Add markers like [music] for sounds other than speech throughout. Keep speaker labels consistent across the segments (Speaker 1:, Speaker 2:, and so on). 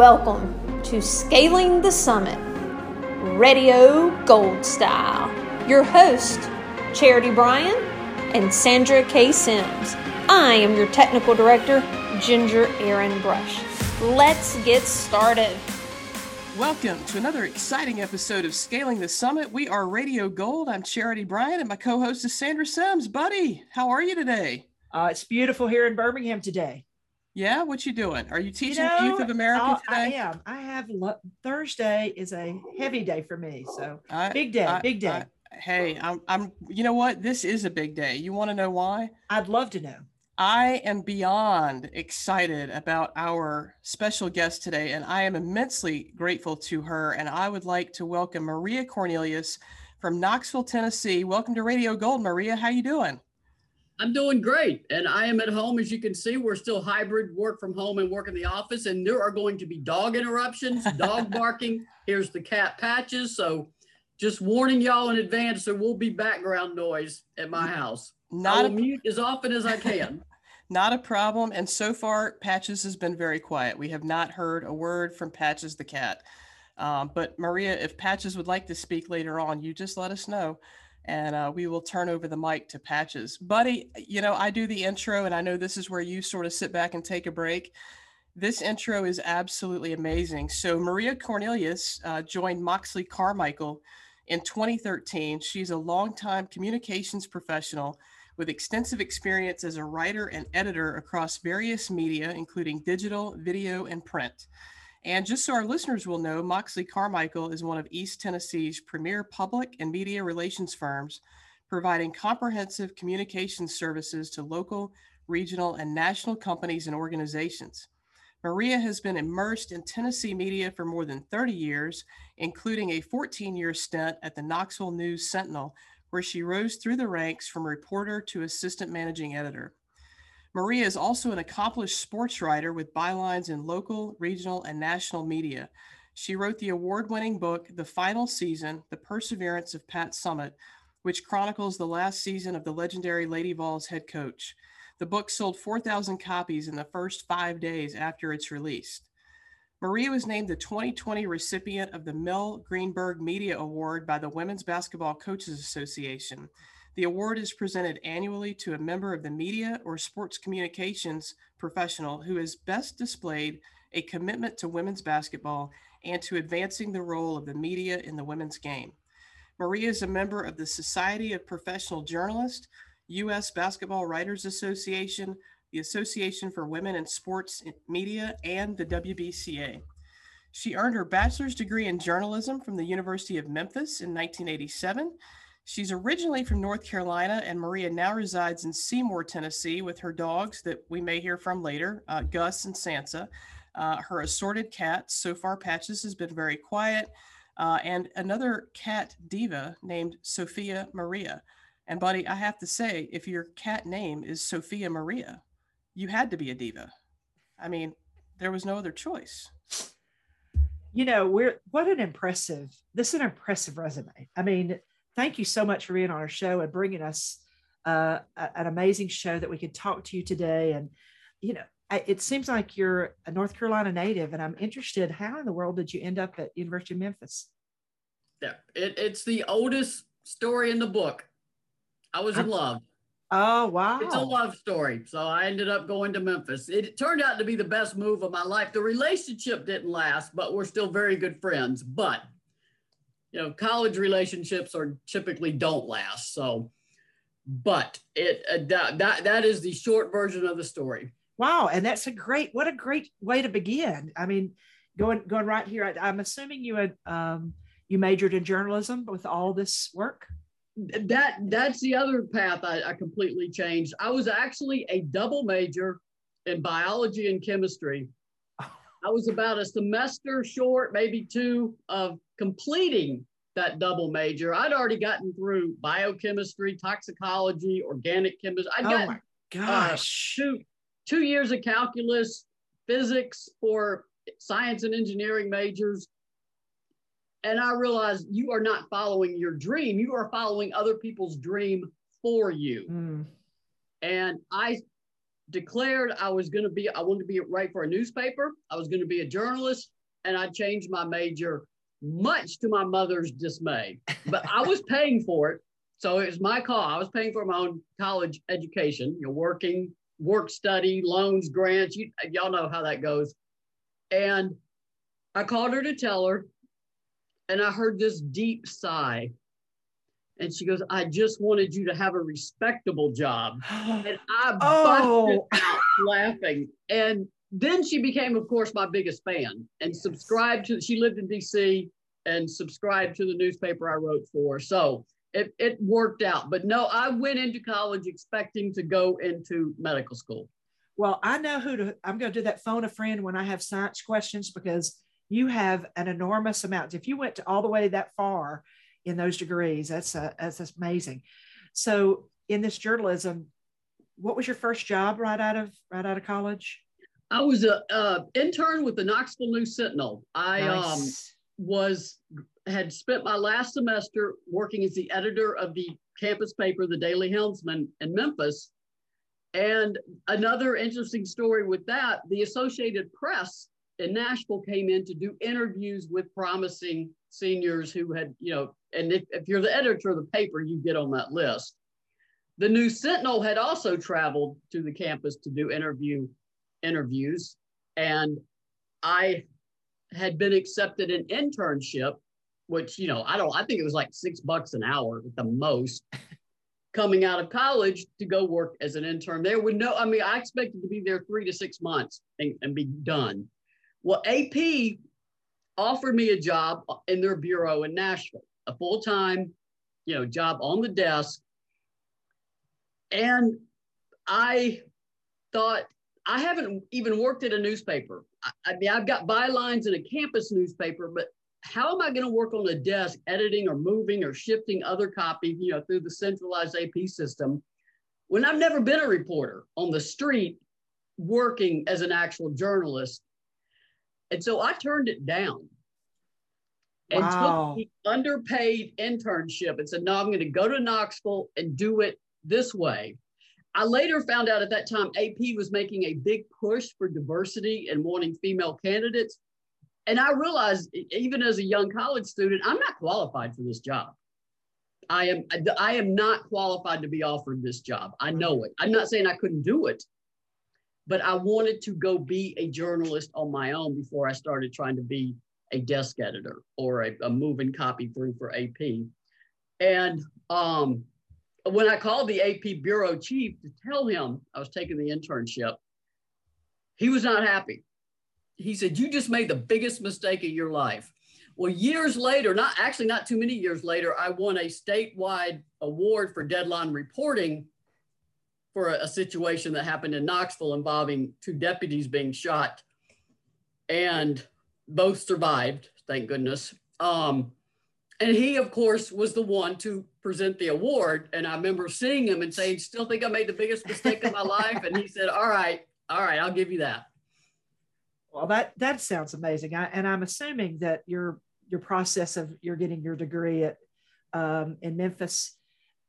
Speaker 1: Welcome to Scaling the Summit, Radio Gold Style. Your host, Charity Bryan and Sandra K. Sims. I am your technical director, Ginger Aaron Brush. Let's get started.
Speaker 2: Welcome to another exciting episode of Scaling the Summit. We are Radio Gold. I'm Charity Bryan, and my co-host is Sandra Sims. Buddy, how are you today?
Speaker 3: Uh, it's beautiful here in Birmingham today.
Speaker 2: Yeah, what you doing? Are you teaching you know, youth of America I'll,
Speaker 3: today? I am. I have lo- Thursday is a heavy day for me, so I, big day, I, big day. I,
Speaker 2: hey, I'm, I'm. You know what? This is a big day. You want to know why?
Speaker 3: I'd love to know.
Speaker 2: I am beyond excited about our special guest today, and I am immensely grateful to her. And I would like to welcome Maria Cornelius from Knoxville, Tennessee. Welcome to Radio Gold, Maria. How you doing?
Speaker 4: I'm doing great, and I am at home. As you can see, we're still hybrid work from home and work in the office, and there are going to be dog interruptions, [laughs] dog barking. Here's the cat patches, so just warning y'all in advance. There will be background noise at my house. Not I will a, mute as often as I [laughs] can.
Speaker 2: Not a problem. And so far, Patches has been very quiet. We have not heard a word from Patches the cat. Um, but Maria, if Patches would like to speak later on, you just let us know and uh, we will turn over the mic to Patches. Buddy, you know, I do the intro, and I know this is where you sort of sit back and take a break. This intro is absolutely amazing. So, Maria Cornelius uh, joined Moxley Carmichael in 2013. She's a longtime communications professional with extensive experience as a writer and editor across various media, including digital, video, and print. And just so our listeners will know, Moxley Carmichael is one of East Tennessee's premier public and media relations firms, providing comprehensive communication services to local, regional, and national companies and organizations. Maria has been immersed in Tennessee media for more than 30 years, including a 14 year stint at the Knoxville News Sentinel, where she rose through the ranks from reporter to assistant managing editor. Maria is also an accomplished sports writer with bylines in local, regional, and national media. She wrote the award winning book, The Final Season The Perseverance of Pat Summitt, which chronicles the last season of the legendary Lady Vols head coach. The book sold 4,000 copies in the first five days after its release. Maria was named the 2020 recipient of the Mel Greenberg Media Award by the Women's Basketball Coaches Association. The award is presented annually to a member of the media or sports communications professional who has best displayed a commitment to women's basketball and to advancing the role of the media in the women's game. Maria is a member of the Society of Professional Journalists, U.S. Basketball Writers Association, the Association for Women in Sports Media, and the WBCA. She earned her bachelor's degree in journalism from the University of Memphis in 1987. She's originally from North Carolina, and Maria now resides in Seymour, Tennessee, with her dogs that we may hear from later, uh, Gus and Sansa. Uh, her assorted cats. So far, Patches has been very quiet, uh, and another cat diva named Sophia Maria. And, buddy, I have to say, if your cat name is Sophia Maria, you had to be a diva. I mean, there was no other choice.
Speaker 3: You know, we're what an impressive. This is an impressive resume. I mean, thank you so much for being on our show and bringing us uh, an amazing show that we could talk to you today. And you know, it seems like you're a North Carolina native, and I'm interested. How in the world did you end up at University of Memphis?
Speaker 4: Yeah, it, it's the oldest story in the book. I was in love.
Speaker 3: Oh, wow.
Speaker 4: It's a love story. So I ended up going to Memphis. It turned out to be the best move of my life. The relationship didn't last, but we're still very good friends. But, you know, college relationships are typically don't last. So, but it uh, that, that that is the short version of the story.
Speaker 3: Wow, and that's a great what a great way to begin. I mean, going going right here. I, am assuming you had um, you majored in journalism with all this work
Speaker 4: that that's the other path I, I, completely changed. I was actually a double major in biology and chemistry. I was about a semester short, maybe two, of completing that double major. I'd already gotten through biochemistry, toxicology, organic chemistry. I'd
Speaker 3: oh gotten, my gosh,
Speaker 4: uh, two, two years of calculus, physics for science and engineering majors, and I realized you are not following your dream. You are following other people's dream for you. Mm. And I declared I was going to be, I wanted to be write for a newspaper. I was going to be a journalist, and I changed my major, much to my mother's dismay. But I was paying for it, so it was my call. I was paying for my own college education. You're working, work study, loans, grants. You, y'all know how that goes. And I called her to tell her, and I heard this deep sigh. And she goes, I just wanted you to have a respectable job. [gasps] And I
Speaker 3: Oh.
Speaker 4: busted out laughing. And then she became, of course, my biggest fan and
Speaker 3: Yes.
Speaker 4: subscribed to, she lived in DC and subscribed to the newspaper I wrote for. So it, it worked out. But no, I went into college expecting to go into medical school.
Speaker 3: Well, I know who to. I'm going to do that phone a friend when I have science questions because you have an enormous amount. If you went to all the way that far in those degrees, that's uh, that's amazing. So, in this journalism, what was your first job right out of right out of college?
Speaker 4: I was a, uh intern with the Knoxville News Sentinel. I um, was had spent my last semester working as the editor of the campus paper, the Daily Helmsman in Memphis. And another interesting story with that, the Associated Press in Nashville came in to do interviews with promising seniors who had, you know, and if, if you're the editor of the paper, you get on that list. The News Sentinel had also traveled to the campus to do interview interviews. And I had been accepted an internship, which, you know, I don't, I think it was like six bucks an hour at the most [laughs] coming out of college to go work as an intern there with no, I mean, I expected to be there three to six months and, and be done. Well, AP offered me a job in their bureau in Nashville, a full-time, you know, job on the desk. And I thought, I haven't even worked at a newspaper. I, I mean, I've got bylines in a campus newspaper, but how am I going to work on a desk editing or moving or shifting other copy, you know, through the centralized AP system when I've never been a reporter on the street working as an actual journalist? And so I turned it down and
Speaker 3: Wow.
Speaker 4: took the underpaid internship and said, no, I'm going to go to Knoxville and do it this way. I later found out at that time AP was making a big push for diversity and wanting female candidates. And I realized, even as a young college student, I'm not qualified for this job. I am I am not qualified to be offered this job. I know it. I'm not saying I couldn't do it, but I wanted to go be a journalist on my own before I started trying to be a desk editor or a, a moving copy through for AP. And um, when I called the AP bureau chief to tell him I was taking the internship, he was not happy. He said, You just made the biggest mistake of your life. Well, years later, not actually not too many years later, I won a statewide award for deadline reporting for a, a situation that happened in Knoxville involving two deputies being shot. And both survived, thank goodness. Um, and he, of course, was the one to present the award. And I remember seeing him and saying, Still think I made the biggest mistake of my life. And he said, All right, all right, I'll give you that.
Speaker 3: Well, that that sounds amazing. I, and I'm assuming that your your process of you're getting your degree at um, in Memphis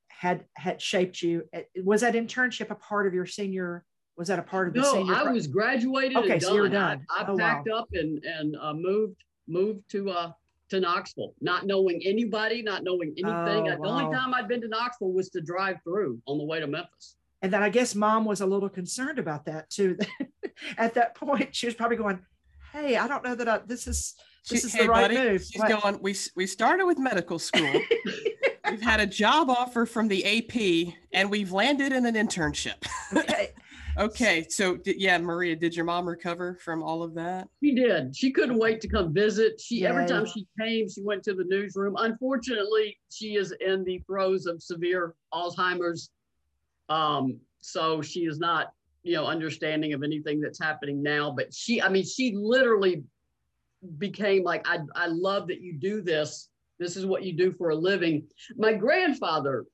Speaker 3: had had shaped you. Was that internship a part of your senior? Was that a part of the
Speaker 4: No,
Speaker 3: senior?
Speaker 4: No, I
Speaker 3: pro-
Speaker 4: was graduated
Speaker 3: Okay,
Speaker 4: and
Speaker 3: so you were
Speaker 4: done.
Speaker 3: done.
Speaker 4: I, I
Speaker 3: Oh, wow.
Speaker 4: packed up and and uh, moved moved to uh to Knoxville, not knowing anybody, not knowing anything.
Speaker 3: Oh,
Speaker 4: the only time I'd been to Knoxville was to drive through on the way to Memphis.
Speaker 3: and then I guess mom was a little concerned about that too. [laughs] At that point, she was probably going, "Hey, I don't know that I, this is this
Speaker 2: She-
Speaker 3: is
Speaker 2: hey,
Speaker 3: the right
Speaker 2: buddy,
Speaker 3: move."
Speaker 2: She's
Speaker 3: What?
Speaker 2: going. We we started with medical school. [laughs] we've had a job offer from the AP, and we've landed in an internship.
Speaker 3: okay.
Speaker 2: Okay, so yeah, Maria, did your mom recover from all of that?
Speaker 4: She did. She couldn't wait to come visit. She every time she came, she went to the newsroom. Unfortunately, she is in the throes of severe Alzheimer's. Um, so she is not, you know, understanding of anything that's happening now. But she, I mean, she literally became like, I, I love that you do this. This is what you do for a living. My grandfather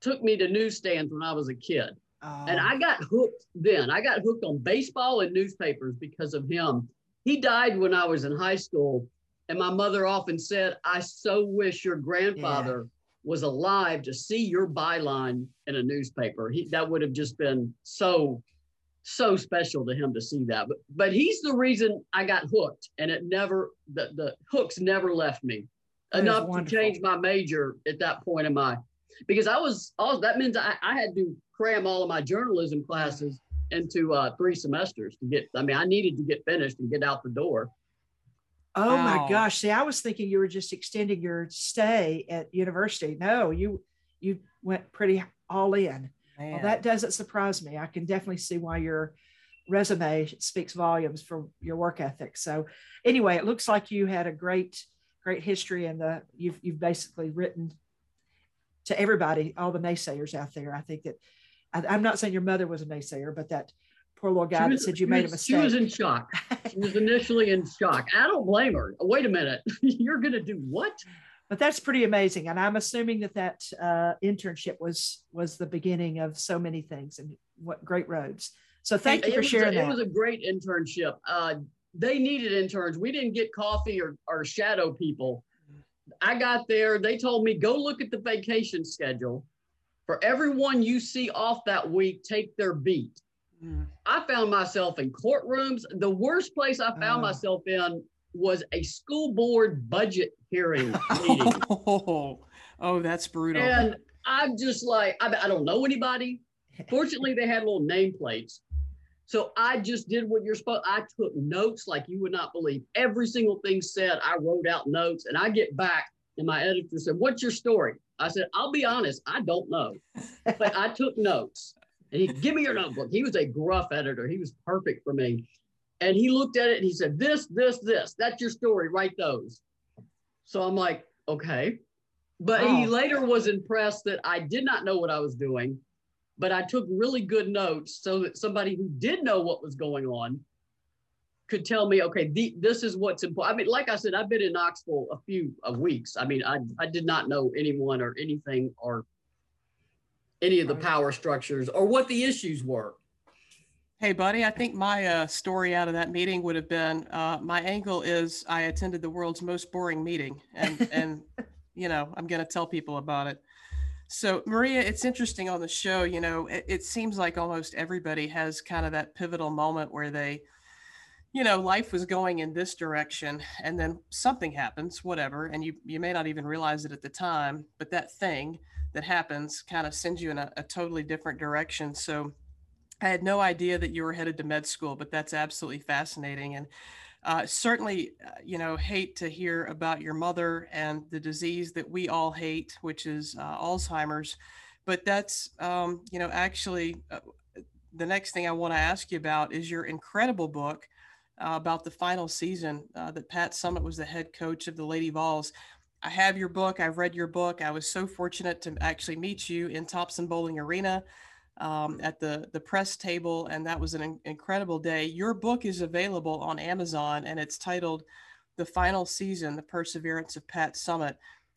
Speaker 4: took me to newsstands when I was a kid. And
Speaker 3: Um,
Speaker 4: I got hooked then. I got hooked on baseball and newspapers because of him. He died when I was in high school. And my mother often said, I so wish your grandfather was alive to see your byline in a newspaper. He, that would have just been so, so special to him to see that. But but he's the reason I got hooked, and it never the the hooks never left me
Speaker 3: That
Speaker 4: enough to change my major at that point in my because I was all that means I, I had to cram all of my journalism classes into uh, three semesters to get. I mean, I needed to get finished and get out the door.
Speaker 3: Oh my gosh. See, I was thinking you were just extending your stay at university. No, you you went pretty all in. Well, that doesn't surprise me. I can definitely see why your resume speaks volumes for your work ethic. So anyway, it looks like you had a great, great history and the you've you've basically written to everybody, all the naysayers out there. I think that I, I'm not saying your mother was a naysayer, but that poor little guy
Speaker 4: She
Speaker 3: that said you made a
Speaker 4: mistake. She was in shock. [laughs] She was initially in shock. I don't blame her. Wait a minute, [laughs] you're gonna do what?
Speaker 3: but that's pretty amazing and i'm assuming that that uh, internship was was the beginning of so many things and what great roads so thank
Speaker 4: It-
Speaker 3: you for sharing
Speaker 4: a,
Speaker 3: that
Speaker 4: It was a great internship. Uh, they needed interns. We didn't get coffee or, or shadow people. I got there. They told me, go look at the vacation schedule. For everyone you see off that week, take their beat.
Speaker 2: Mm.
Speaker 4: I found myself in courtrooms. The worst place I found
Speaker 3: Oh.
Speaker 4: myself in was a school board budget hearing [laughs] meeting.
Speaker 2: Oh, oh, that's brutal.
Speaker 4: And I'm just like, I, I don't know anybody. Fortunately, they had little nameplates. So I just did what you're supposed. I took notes like you would not believe. Every single thing said, I wrote out notes, and I get back, and my editor said, "What's your story?" I said, "I'll be honest, I don't know, but I took notes." And he, "Give me your notebook." He was a gruff editor. He was perfect for me, and he looked at it and he said, "This, this, this. That's your story. Write those." So I'm like, "Okay." But he later was impressed that I did not know what I was doing, but I took really good notes so that somebody who did know what was going on could tell me, okay, the, this is what's important. I mean, like I said, I've been in Knoxville a few uh, weeks. I mean, I, I did not know anyone or anything or any of the power structures or what the issues were.
Speaker 2: Hey, buddy, I think my uh, story out of that meeting would have been uh, my angle is I attended the world's most boring meeting, and and [laughs] you know I'm going to tell people about it. So, Maria, it's interesting on the show. You know, it, it seems like almost everybody has kind of that pivotal moment where they, you know, life was going in this direction, and then something happens, whatever, and you you may not even realize it at the time, but that thing that happens kind of sends you in a, a totally different direction. So. I had no idea that you were headed to med school, but that's absolutely fascinating. And uh, certainly, uh, you know, hate to hear about your mother and the disease that we all hate, which is uh, Alzheimer's. But that's, um, you know, actually uh, the next thing I want to ask you about is your incredible book uh, about the final season uh, that Pat Summitt was the head coach of the Lady Vols. I have your book. I've read your book. I was so fortunate to actually meet you in Thompson-Boling Arena um, at the the press table, and that was an in- incredible day. Your book is available on Amazon, and it's titled "The Final Season: The Perseverance of Pat Summitt."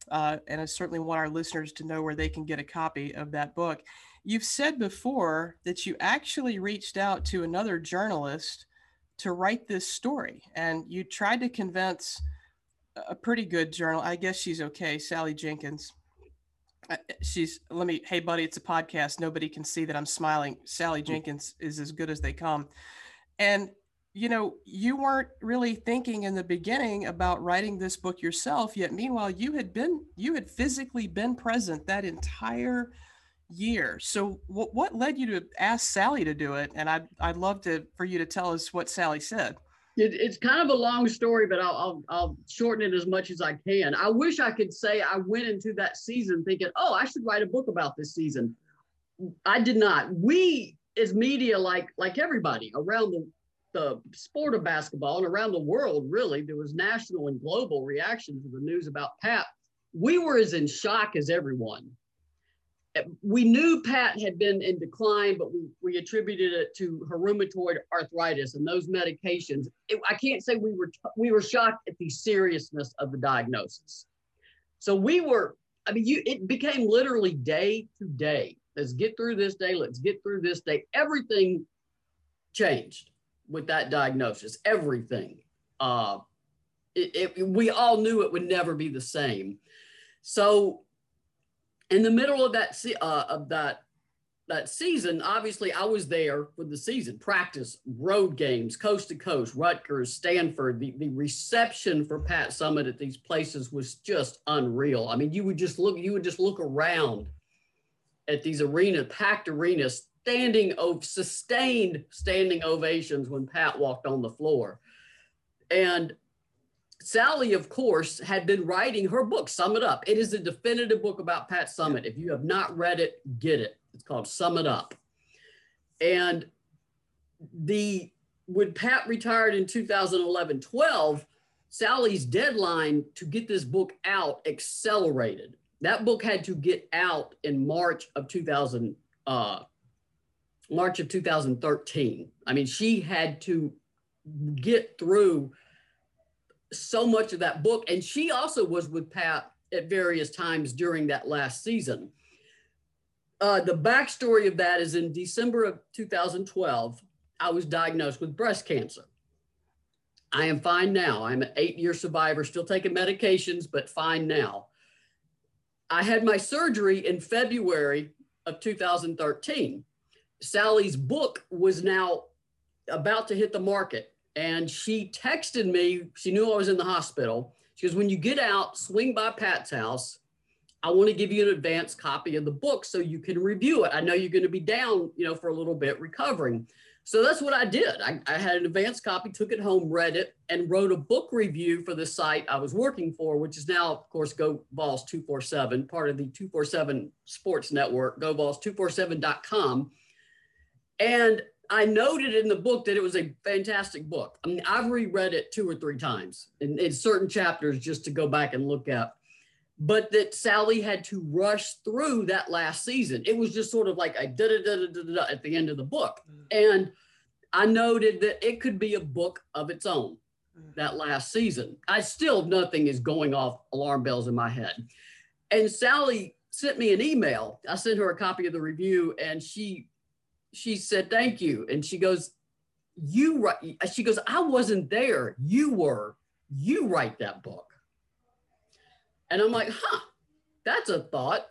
Speaker 2: Uh, and I certainly want our listeners to know where they can get a copy of that book. You've said before that you actually reached out to another journalist to write this story, and you tried to convince a pretty good journal. I guess she's okay, Sally Jenkins. Uh, she's let me hey buddy it's a podcast. Nobody can see that i'm smiling. Sally jenkins is as good as they come. And you know you weren't really thinking in the beginning about writing this book yourself yet meanwhile you had been you had physically been present that entire year so what, what led you to ask sally to do it and i'd, I'd love to for you to tell us what sally said
Speaker 4: It, it's kind of a long story, but I'll, I'll I'll shorten it as much as I can. I wish I could say I went into that season thinking, oh, I should write a book about this season. I did not. We as media, like like everybody around the the sport of basketball and around the world, really, there was national and global reaction to the news about Pat. We were as in shock as everyone. We knew Pat had been in decline, but we, we attributed it to her rheumatoid arthritis and those medications. It, I can't say we were we were shocked at the seriousness of the diagnosis. So we were. I mean, you it became literally day to day. Let's get through this day. Let's get through this day. Everything changed with that diagnosis. Everything. Uh, it, it, we all knew it would never be the same. So, in the middle of that uh, of that that season, obviously I was there for the season, practice, road games, coast to coast, Rutgers, Stanford. The, the reception for Pat Summitt at these places was just unreal. I mean, you would just look, you would just look around at these arena, packed arenas, standing, of sustained standing ovations when Pat walked on the floor. And Sally, of course, had been writing her book, Sum It Up. It is a definitive book about Pat Summitt. If you have not read it, get it. It's called Sum It Up. And the when Pat retired in 2011 12, Sally's deadline to get this book out accelerated. That book had to get out in March of 2000, uh, March of 2013. I mean, she had to get through so much of that book. And she also was with Pat at various times during that last season. Uh, the backstory of that is in December of 2012, I was diagnosed with breast cancer. I am fine now. I'm an eight year survivor, still taking medications, but fine now. I had my surgery in February of 2013. Sally's book was now about to hit the market and she texted me. She knew I was in the hospital. She goes, When you get out, swing by Pat's house. I want to give you an advance copy of the book so you can review it. I know you're going to be down, you know, for a little bit recovering. So that's what I did. I, I, had an advance copy, took it home, read it, and wrote a book review for the site I was working for, which is now, of course, Go Vols 247, part of the 247 Sports Network, GoVols247.com. And I noted in the book that it was a fantastic book. I mean, I've reread it two or three times in, in certain chapters just to go back and look at. But that Sally had to rush through that last season. It was just sort of like a da da da da da at the end of the book. Mm. And I noted that it could be a book of its own mm. that last season. I still, nothing is going off alarm bells in my head. And Sally sent me an email. I sent her a copy of the review and she she said, thank you. And she goes, you write, she goes, I wasn't there. You were, you write that book. And I'm like, huh, that's a thought.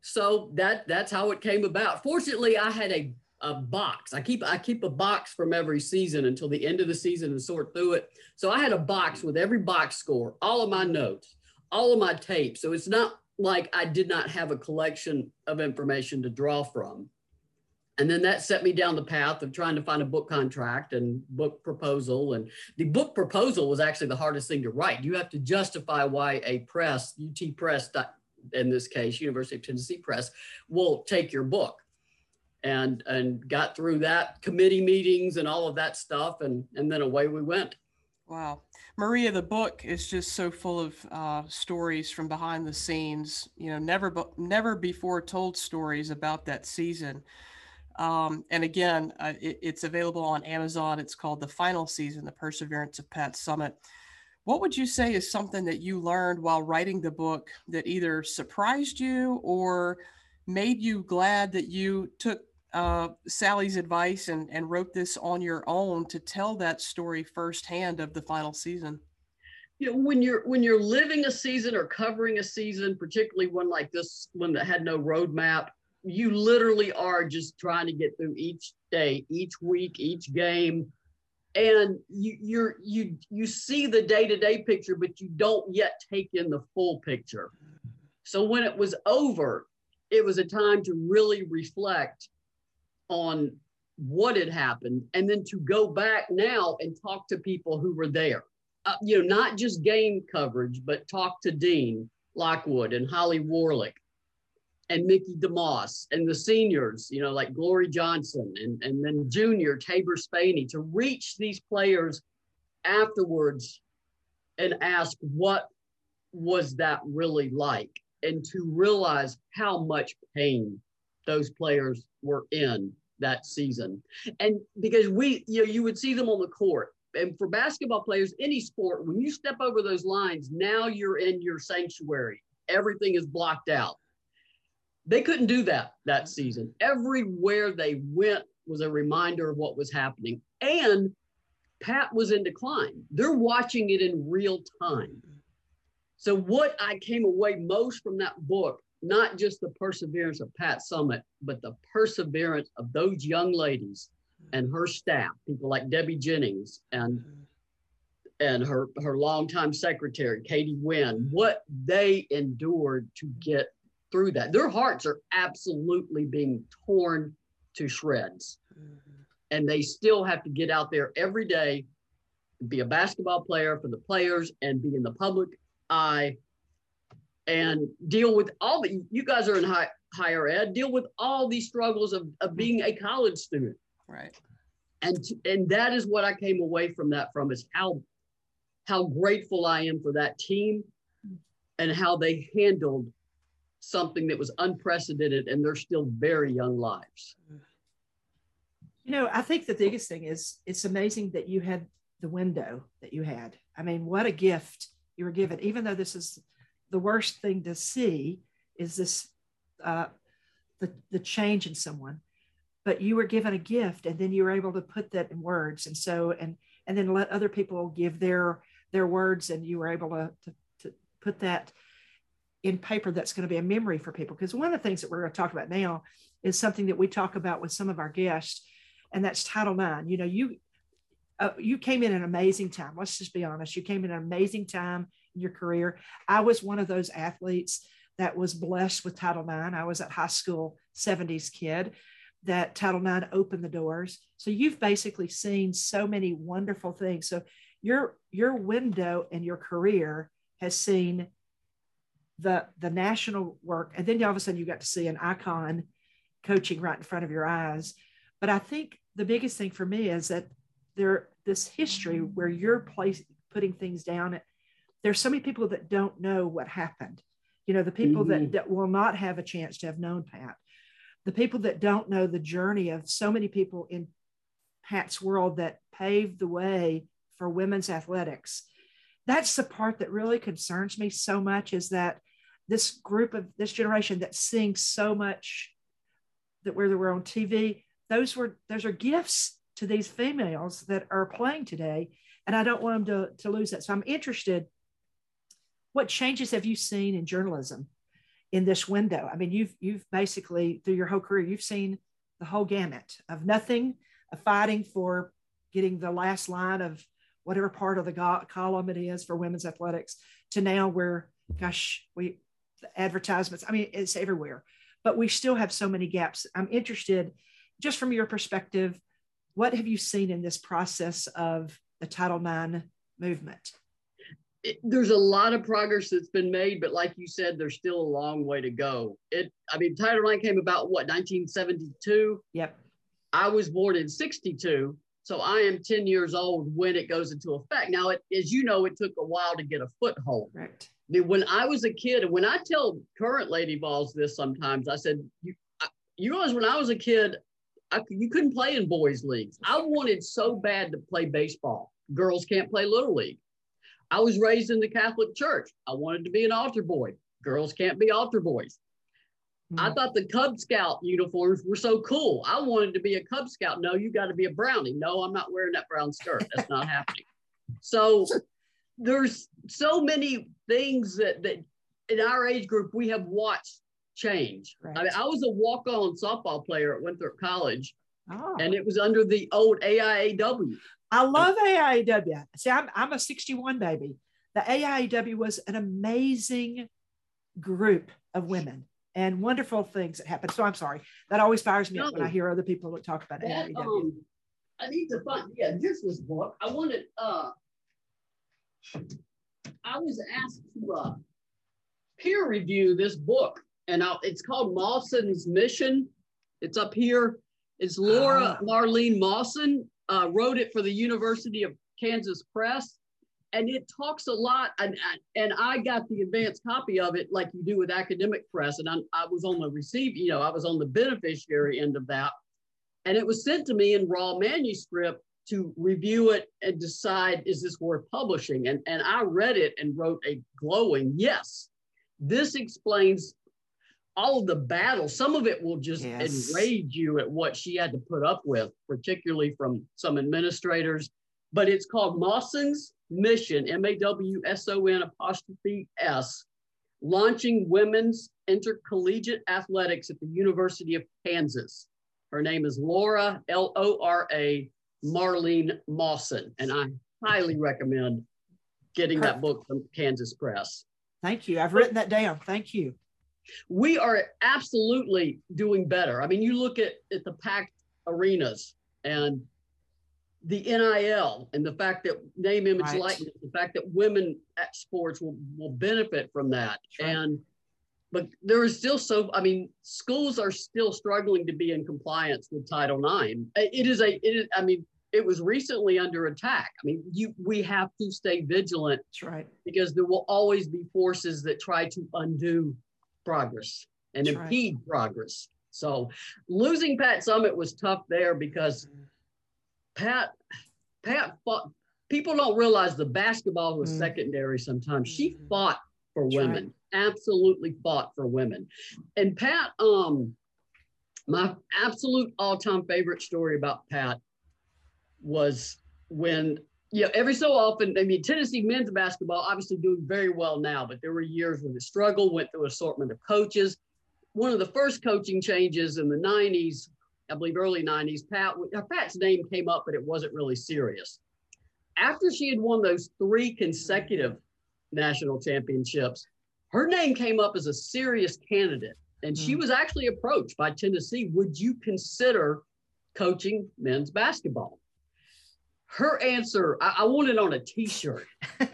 Speaker 4: So that that's how it came about. Fortunately, I had a, a box. I keep I keep a box from every season until the end of the season and sort through it. So I had a box with every box score, all of my notes, all of my tapes. So it's not like I did not have a collection of information to draw from and then that set me down the path of trying to find a book contract and book proposal. And the book proposal was actually the hardest thing to write. You have to justify why a press ut press in this case university of tennessee press will take your book. And and got through that committee meetings and all of that stuff. And and then away we went.
Speaker 2: Wow. Maria the book is just so full of uh, stories from behind the scenes. You know never never before told stories about that season um, and again, uh, it, it's available on Amazon. It's called The Final Season The Perseverance of Pat Summitt. What would you say is something that you learned while writing the book that either surprised you or made you glad that you took uh, Sally's advice and, and wrote this on your own to tell that story firsthand of the final season?
Speaker 4: you know when you're when you're living a season or covering a season particularly one like this one that had no roadmap you literally are just trying to get through each day, each week, each game. And you you're you you see the day-to-day picture, but you don't yet take in the full picture. So when it was over, it was a time to really reflect on what had happened and then to go back now and talk to people who were there. Uh, you know, not just game coverage, but talk to Dean Lockwood and Holly Warlick and Mickey DeMoss and the seniors, you know, like Glory Johnson and, and then junior Taber Spani to reach these players afterwards and ask what was that really like and to realize how much pain those players were in that season. And because we, you know, you would see them on the court. And for basketball players, any sport, when you step over those lines, now you're in your sanctuary. Everything is blocked out they couldn't do that that season. Everywhere they went was a reminder of what was happening. And Pat was in decline. They're watching it in real time. So, what I came away most from that book not just the perseverance of Pat Summitt, but the perseverance of those young ladies and her staff, people like Debbie Jennings and and her her longtime secretary Katie Wynn, what they endured to get through that. Their hearts are absolutely being torn to shreds. Mm-hmm. And they still have to get out there every day, be a basketball player for the players and be in the public eye and deal with all the you guys are in high, higher ed, deal with all these struggles of, of being a college student.
Speaker 2: Right.
Speaker 4: And and that is what I came away from that from is how how grateful I am for that team and how they handled something that was unprecedented and they're still very young lives.
Speaker 3: You know, I think the biggest thing is it's amazing that you had the window that you had. I mean, what a gift you were given, even though this is the worst thing to see is this uh, the, the change in someone but you were given a gift and then you were able to put that in words and so and and then let other people give their their words and you were able to, to, to put that in paper that's going to be a memory for people because one of the things that we're going to talk about now is something that we talk about with some of our guests and that's title ix you know you uh, you came in an amazing time. Let's just be honest. You came in an amazing time in your career. I was one of those athletes that was blessed with title ix i was at high school 70s kid that title ix opened the doors. So you've basically seen so many wonderful things. So your your window and your career has seen the the national work and then all of a sudden you got to see an icon coaching right in front of your eyes but i think the biggest thing for me is that there this history where you're place, putting things down there's so many people that don't know what happened you know the people mm-hmm. that, that will not have a chance to have known pat the people that don't know the journey of so many people in pat's world that paved the way for women's athletics. That's the part that really concerns me so much is that this group of this generation that sings so much that where they were on TV, those were those are gifts to these females that are playing today. And I don't want them to, to lose that. So I'm interested. What changes have you seen in journalism in this window? I mean, you've you've basically through your whole career, you've seen the whole gamut of nothing, of fighting for getting the last line of whatever part of the go- column it is for women's athletics to now where gosh we advertisements i mean it's everywhere but we still have so many gaps i'm interested just from your perspective what have you seen in this process of the title ix movement
Speaker 4: it, there's a lot of progress that's been made but like you said there's still a long way to go it i mean title ix came about what 1972
Speaker 3: yep
Speaker 4: i was born in 62 so I am 10 years old when it goes into effect. Now, it, as you know, it took a while to get a foothold.
Speaker 3: Right.
Speaker 4: When I was a kid, and when I tell current lady vols this sometimes, I said, you, I, you realize when I was a kid, I, you couldn't play in boys' leagues. I wanted so bad to play baseball. Girls can't play little league. I was raised in the Catholic Church. I wanted to be an altar boy. Girls can't be altar boys. Mm-hmm. I thought the Cub Scout uniforms were so cool. I wanted to be a Cub Scout. No, you got to be a brownie. No, I'm not wearing that brown skirt. That's not happening. So there's so many things that that in our age group we have watched change. Right. I mean, I was a walk-on softball player at Winthrop College, oh. and it was under the old AIAW.
Speaker 3: I love AIAW. See, I'm I'm a 61 baby. The AIAW was an amazing group of women and wonderful things that happened. So I'm sorry. That always fires me no, up when I hear other people talk about that,
Speaker 4: um, I need to find, yeah, this was book. I wanted, uh, I was asked to uh, peer review this book, and I'll, it's called Mawson's Mission. It's up here. It's Laura oh. Marlene Mawson uh, wrote it for the University of Kansas Press and it talks a lot and, and i got the advanced copy of it like you do with academic press and I, I was on the receive you know i was on the beneficiary end of that and it was sent to me in raw manuscript to review it and decide is this worth publishing and, and i read it and wrote a glowing yes this explains all of the battles some of it will just yes. enrage you at what she had to put up with particularly from some administrators but it's called Mawson's Mission, M A W S O N apostrophe S. launching women's intercollegiate athletics at the University of Kansas. Her name is Laura, L O R A, Marlene Mawson. And I highly recommend getting that book from Kansas Press.
Speaker 3: Thank you. I've written that down. Thank you.
Speaker 4: We are absolutely doing better. I mean, you look at, at the packed arenas and the NIL and the fact that name, image, right. likeness, the fact that women at sports will, will benefit from that. Right. And but there is still so i mean schools are still struggling to be in compliance with title ix it is a it is i mean it was recently under attack i mean you we have to stay vigilant
Speaker 3: that's right
Speaker 4: because there will always be forces that try to undo progress and that's impede right. progress so losing pat summitt was tough there because mm-hmm. pat pat fought people don't realize the basketball was mm. secondary sometimes she mm-hmm. fought for that's women right absolutely fought for women. And Pat, um, my absolute all-time favorite story about Pat was when you know, every so often, I mean, Tennessee men's basketball obviously doing very well now, but there were years when it struggled, went through assortment of coaches. One of the first coaching changes in the 90s, I believe early 90s, Pat, Pat's name came up, but it wasn't really serious. After she had won those three consecutive national championships, her name came up as a serious candidate. And mm. she hmm. was actually approached by Tennessee. Would you consider coaching men's basketball? Her answer, I, I want it on a t shirt. [laughs]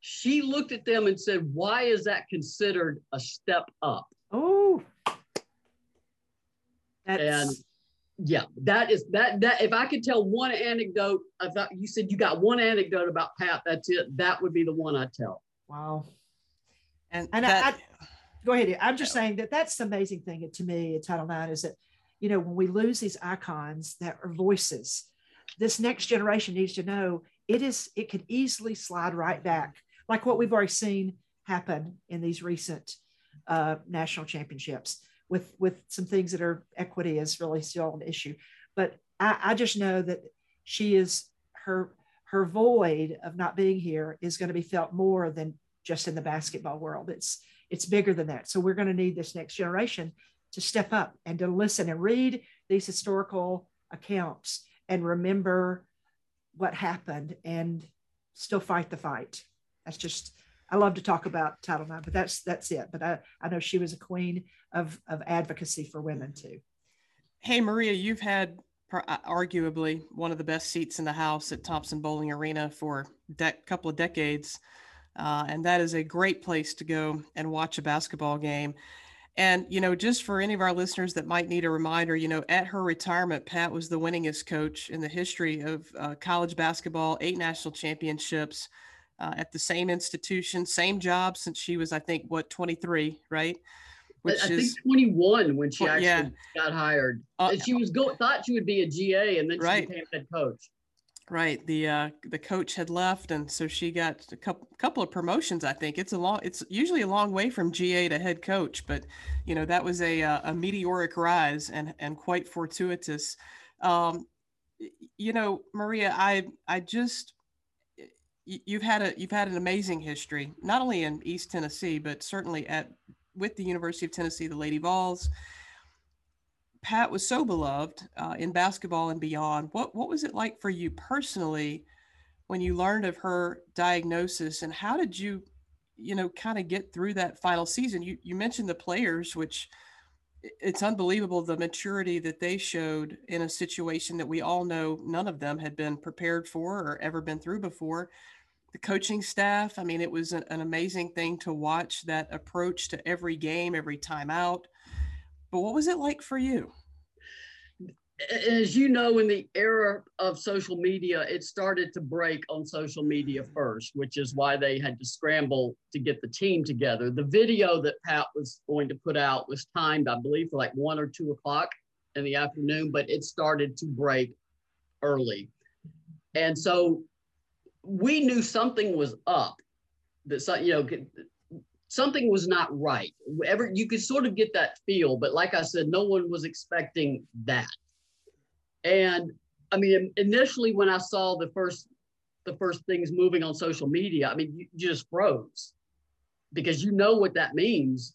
Speaker 4: she looked at them and said, Why is that considered a step up?
Speaker 3: Oh.
Speaker 4: That's... And yeah, that is that that if I could tell one anecdote, I thought you said you got one anecdote about Pat, that's it. That would be the one I tell.
Speaker 3: Wow. And, and that, I, I, go ahead. I'm just saying that that's the amazing thing to me at Title IX is that, you know, when we lose these icons that are voices, this next generation needs to know it is, it could easily slide right back, like what we've already seen happen in these recent uh, national championships with, with some things that are equity is really still an issue. But I, I just know that she is her, her void of not being here is going to be felt more than just in the basketball world. It's it's bigger than that. So we're going to need this next generation to step up and to listen and read these historical accounts and remember what happened and still fight the fight. That's just I love to talk about Title IX, but that's that's it. But I, I know she was a queen of of advocacy for women too.
Speaker 2: Hey Maria, you've had uh, arguably one of the best seats in the house at Thompson-Boling Arena for a de- couple of decades. Uh, and that is a great place to go and watch a basketball game. And, you know, just for any of our listeners that might need a reminder, you know, at her retirement, Pat was the winningest coach in the history of uh, college basketball, eight national championships uh, at the same institution, same job since she was, I think, what, 23, right?
Speaker 4: Which I, I is, think 21 when she actually yeah. got hired. Uh, she was go- thought she would be a GA and then right. she became head coach.
Speaker 2: Right. The uh, the coach had left, and so she got a couple couple of promotions. I think it's a long. It's usually a long way from GA to head coach, but you know that was a uh, a meteoric rise and and quite fortuitous. Um, you know, Maria, I I just you've had a you've had an amazing history, not only in East Tennessee, but certainly at with the University of Tennessee, the Lady Vols Pat was so beloved uh, in basketball and beyond. What what was it like for you personally when you learned of her diagnosis, and how did you, you know, kind of get through that final season? You you mentioned the players, which it's unbelievable the maturity that they showed in a situation that we all know none of them had been prepared for or ever been through before. The coaching staff, I mean, it was an, an amazing thing to watch that approach to every game, every timeout. But what was it like for you?
Speaker 4: As you know, in the era of social media, it started to break on social media first, which is why they had to scramble to get the team together. The video that Pat was going to put out was timed, I believe, for like one or two o'clock in the afternoon, but it started to break early. And so we knew something was up that you know something was not right. Ever you could sort of get that feel, but like I said, no one was expecting that. And I mean, initially when I saw the first the first things moving on social media, I mean, you just froze. because you know what that means.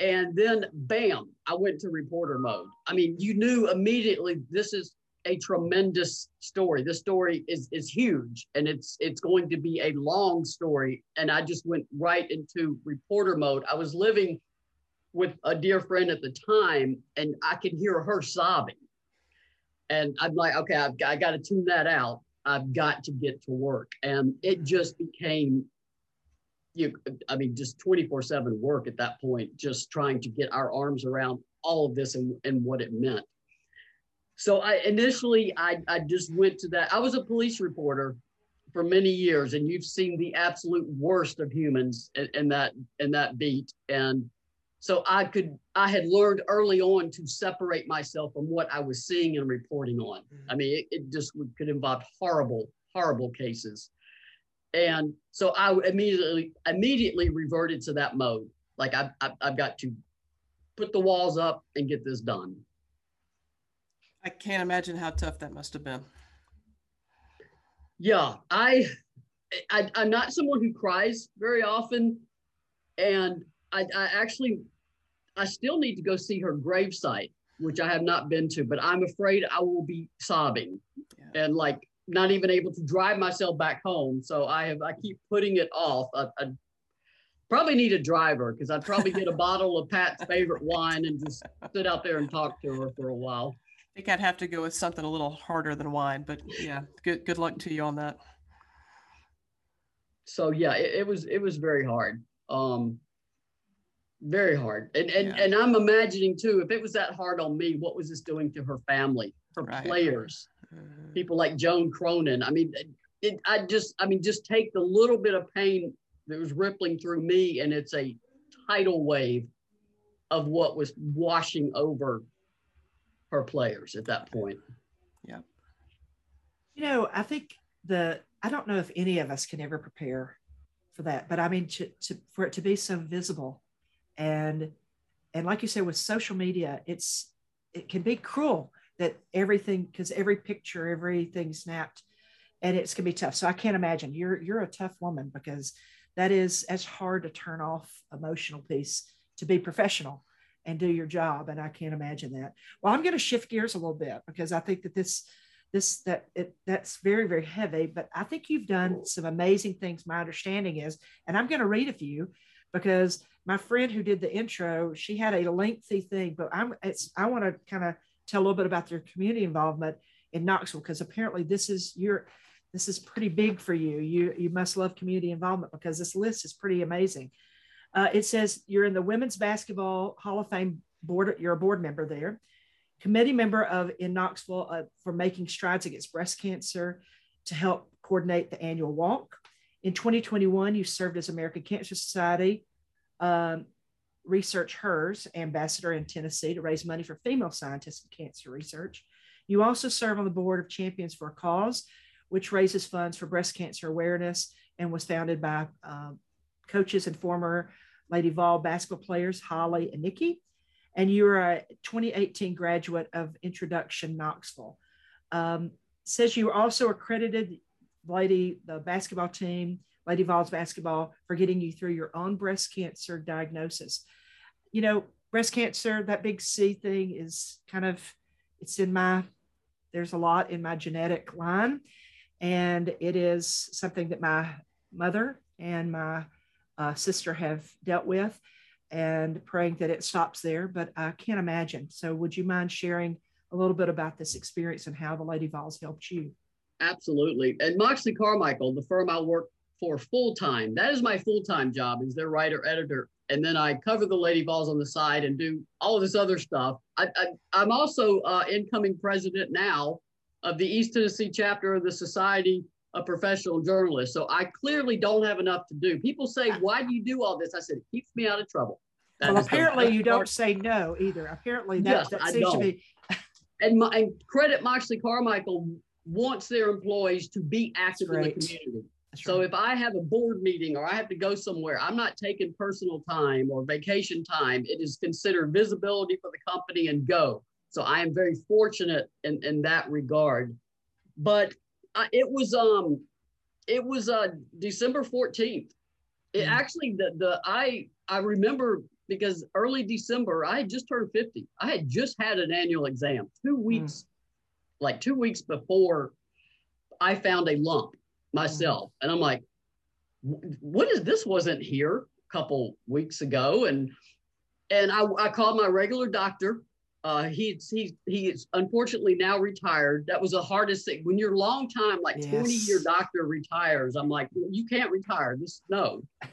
Speaker 4: And then bam, I went to reporter mode. I mean, you knew immediately this is a tremendous story. This story is is huge and it's it's going to be a long story. And I just went right into reporter mode. I was living with a dear friend at the time and I could hear her sobbing. And I'm like, okay, I've, I got to tune that out. I've got to get to work. And it just became you I mean just 24/7 work at that point just trying to get our arms around all of this and, and what it meant. So I initially I, I just went to that. I was a police reporter for many years, and you've seen the absolute worst of humans in, in that in that beat. And so I could I had learned early on to separate myself from what I was seeing and reporting on. Mm-hmm. I mean, it, it just would, could involve horrible, horrible cases. And so I immediately immediately reverted to that mode. Like I've, I've, I've got to put the walls up and get this done.
Speaker 2: I can't imagine how tough that must have been.
Speaker 4: Yeah, I, I I'm not someone who cries very often, and I, I actually I still need to go see her gravesite, which I have not been to, but I'm afraid I will be sobbing yeah. and like not even able to drive myself back home. So I have I keep putting it off. I, I probably need a driver because I'd probably get a [laughs] bottle of Pat's favorite wine and just sit out there and talk to her for a while.
Speaker 2: Think I'd have to go with something a little harder than wine, but yeah, good good luck to you on that.
Speaker 4: So yeah, it, it was it was very hard. Um very hard. And and, yeah. and I'm imagining too, if it was that hard on me, what was this doing to her family, her right. players, mm-hmm. people like Joan Cronan? I mean, it, I just, I mean, just take the little bit of pain that was rippling through me, and it's a tidal wave of what was washing over her players at that point.
Speaker 2: Yeah.
Speaker 3: You know, I think the I don't know if any of us can ever prepare for that, but I mean, to, to for it to be so visible, and and like you said, with social media, it's it can be cruel that everything because every picture, everything snapped, and it's gonna be tough. So I can't imagine you're you're a tough woman because that is as hard to turn off emotional piece to be professional and do your job. And I can't imagine that. Well, I'm going to shift gears a little bit because I think that this this that it that's very very heavy but i think you've done some amazing things my understanding is and i'm going to read a few because my friend who did the intro she had a lengthy thing but i'm it's i want to kind of tell a little bit about your community involvement in knoxville because apparently this is your this is pretty big for you you you must love community involvement because this list is pretty amazing uh, it says you're in the Women's Basketball Hall of Fame board. You're a board member there, committee member of in Knoxville uh, for making strides against breast cancer to help coordinate the annual walk. In 2021, you served as American Cancer Society um, Research HERS ambassador in Tennessee to raise money for female scientists in cancer research. You also serve on the board of Champions for a Cause, which raises funds for breast cancer awareness and was founded by um, coaches and former Lady Vol basketball players, Holly and Nikki. And you're a 2018 graduate of Introduction Knoxville. Um, says you were also accredited Lady, the basketball team, Lady Vols basketball, for getting you through your own breast cancer diagnosis. You know, breast cancer, that big C thing is kind of, it's in my, there's a lot in my genetic line. And it is something that my mother and my uh, sister have dealt with and praying that it stops there. But I can't imagine. So, would you mind sharing a little bit about this experience and how the Lady Vols helped you?
Speaker 4: Absolutely. And Moxley Carmichael, the firm I work for full time, that is my full time job, is their writer editor. And then I cover the Lady Vols on the side and do all this other stuff. I, am also uh, incoming president now of the East Tennessee chapter of the Society a professional journalist. So I clearly don't have enough to do. People say, why do you do all this? I said, it keeps me out of trouble.
Speaker 3: That well, apparently you don't say no either. Apparently that, yes, that seems don't. to be. [laughs]
Speaker 4: and, my, and credit Moxley Carmichael wants their employees to be active in the community. That's so right. if I have a board meeting or I have to go somewhere, I'm not taking personal time or vacation time. It is considered visibility for the company and go. So I am very fortunate in, in that regard. But uh, it was um, it was uh December fourteenth, It
Speaker 3: Mm.
Speaker 4: actually the the I I remember because early December I had just turned 50. I had just had an annual exam two weeks, like two weeks before I found a lump myself. And I'm like, what is this wasn't here a couple weeks ago? And and I, I called my regular doctor. Uh, he's he he is unfortunately now retired. That was the hardest thing. When your long time, like 20 year doctor retires, I'm like, you can't retire. This no. [laughs]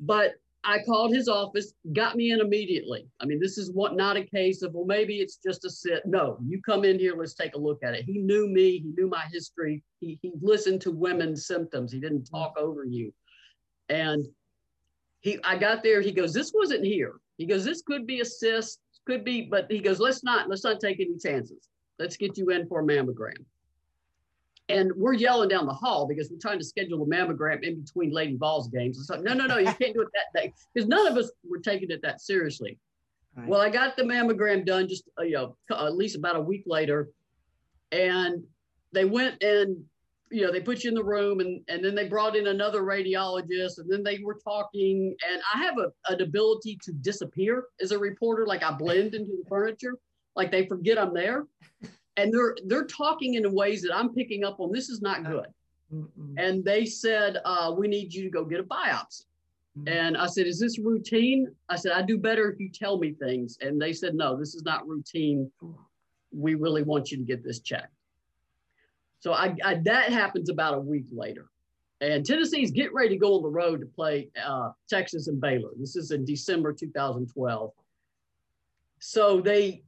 Speaker 4: But I called his office, got me in immediately. I mean, this is what not a case of, well, maybe it's just a sit. No, you come in here, let's take a look at it. He knew me, he knew my history. He, he listened to women's symptoms. He didn't talk over you. And he I got there, he goes, This wasn't here. He goes, This could be a cyst, could be, but he goes, Let's not, let's not take any chances. Let's get you in for a mammogram. And we're yelling down the hall because we're trying to schedule a mammogram in between Lady Vols games. It's like, no, no, no, you can't do it that day. [laughs] Because none of us were taking it that seriously.
Speaker 3: Right.
Speaker 4: Well, I got the mammogram done just, uh, you know, at least about a week later. And they went and, you know, they put you in the room and, and then they brought in another radiologist and then they were talking. And I have a, an ability to disappear as a reporter, like I blend into the furniture, like they forget I'm there. And they're they're talking in ways that I'm picking up on. This is not good.
Speaker 3: Mm-mm.
Speaker 4: And they said, uh, we need you to go get a biopsy.
Speaker 3: Mm.
Speaker 4: And I said, Is this routine? I said, I do better if you tell me things. And they said, No, this is not routine. We really want you to get this checked. So I, I that happens about a week later. And Tennessee's getting ready to go on the road to play uh, Texas and Baylor. This is in December 2012. So they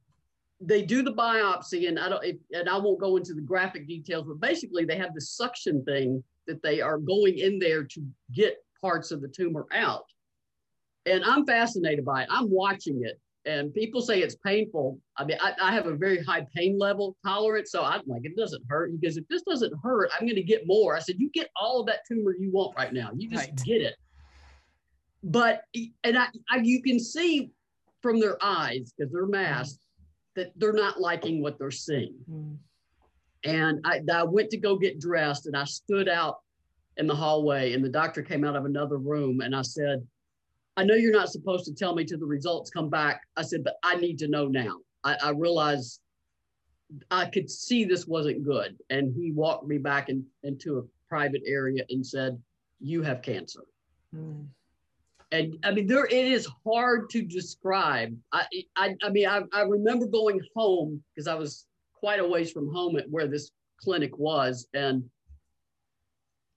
Speaker 4: they do the biopsy, and I don't and I won't go into the graphic details, but basically they have this suction thing that they are going in there to get parts of the tumor out. And I'm fascinated by it. I'm watching it, and people say it's painful. I mean, I, I have a very high pain level tolerance, so I'm like, it doesn't hurt. He goes, if this doesn't hurt, I'm going to get more. I said, you get all of that tumor you want right now. You just
Speaker 2: Right.
Speaker 4: get it. But and I, I, you can see from their eyes because they're masked that they're not liking what they're seeing.
Speaker 3: Mm.
Speaker 4: And I, I went to go get dressed and I stood out in the hallway and the doctor came out of another room and I said, I know you're not supposed to tell me till the results come back. I said, but I need to know now. I, I realized I could see this wasn't good. And he walked me back in, into a private area and said, You have cancer.
Speaker 3: Mm.
Speaker 4: And I mean, there it is hard to describe. I I, I mean, I, I remember going home because I was quite a ways from home at where this clinic was, and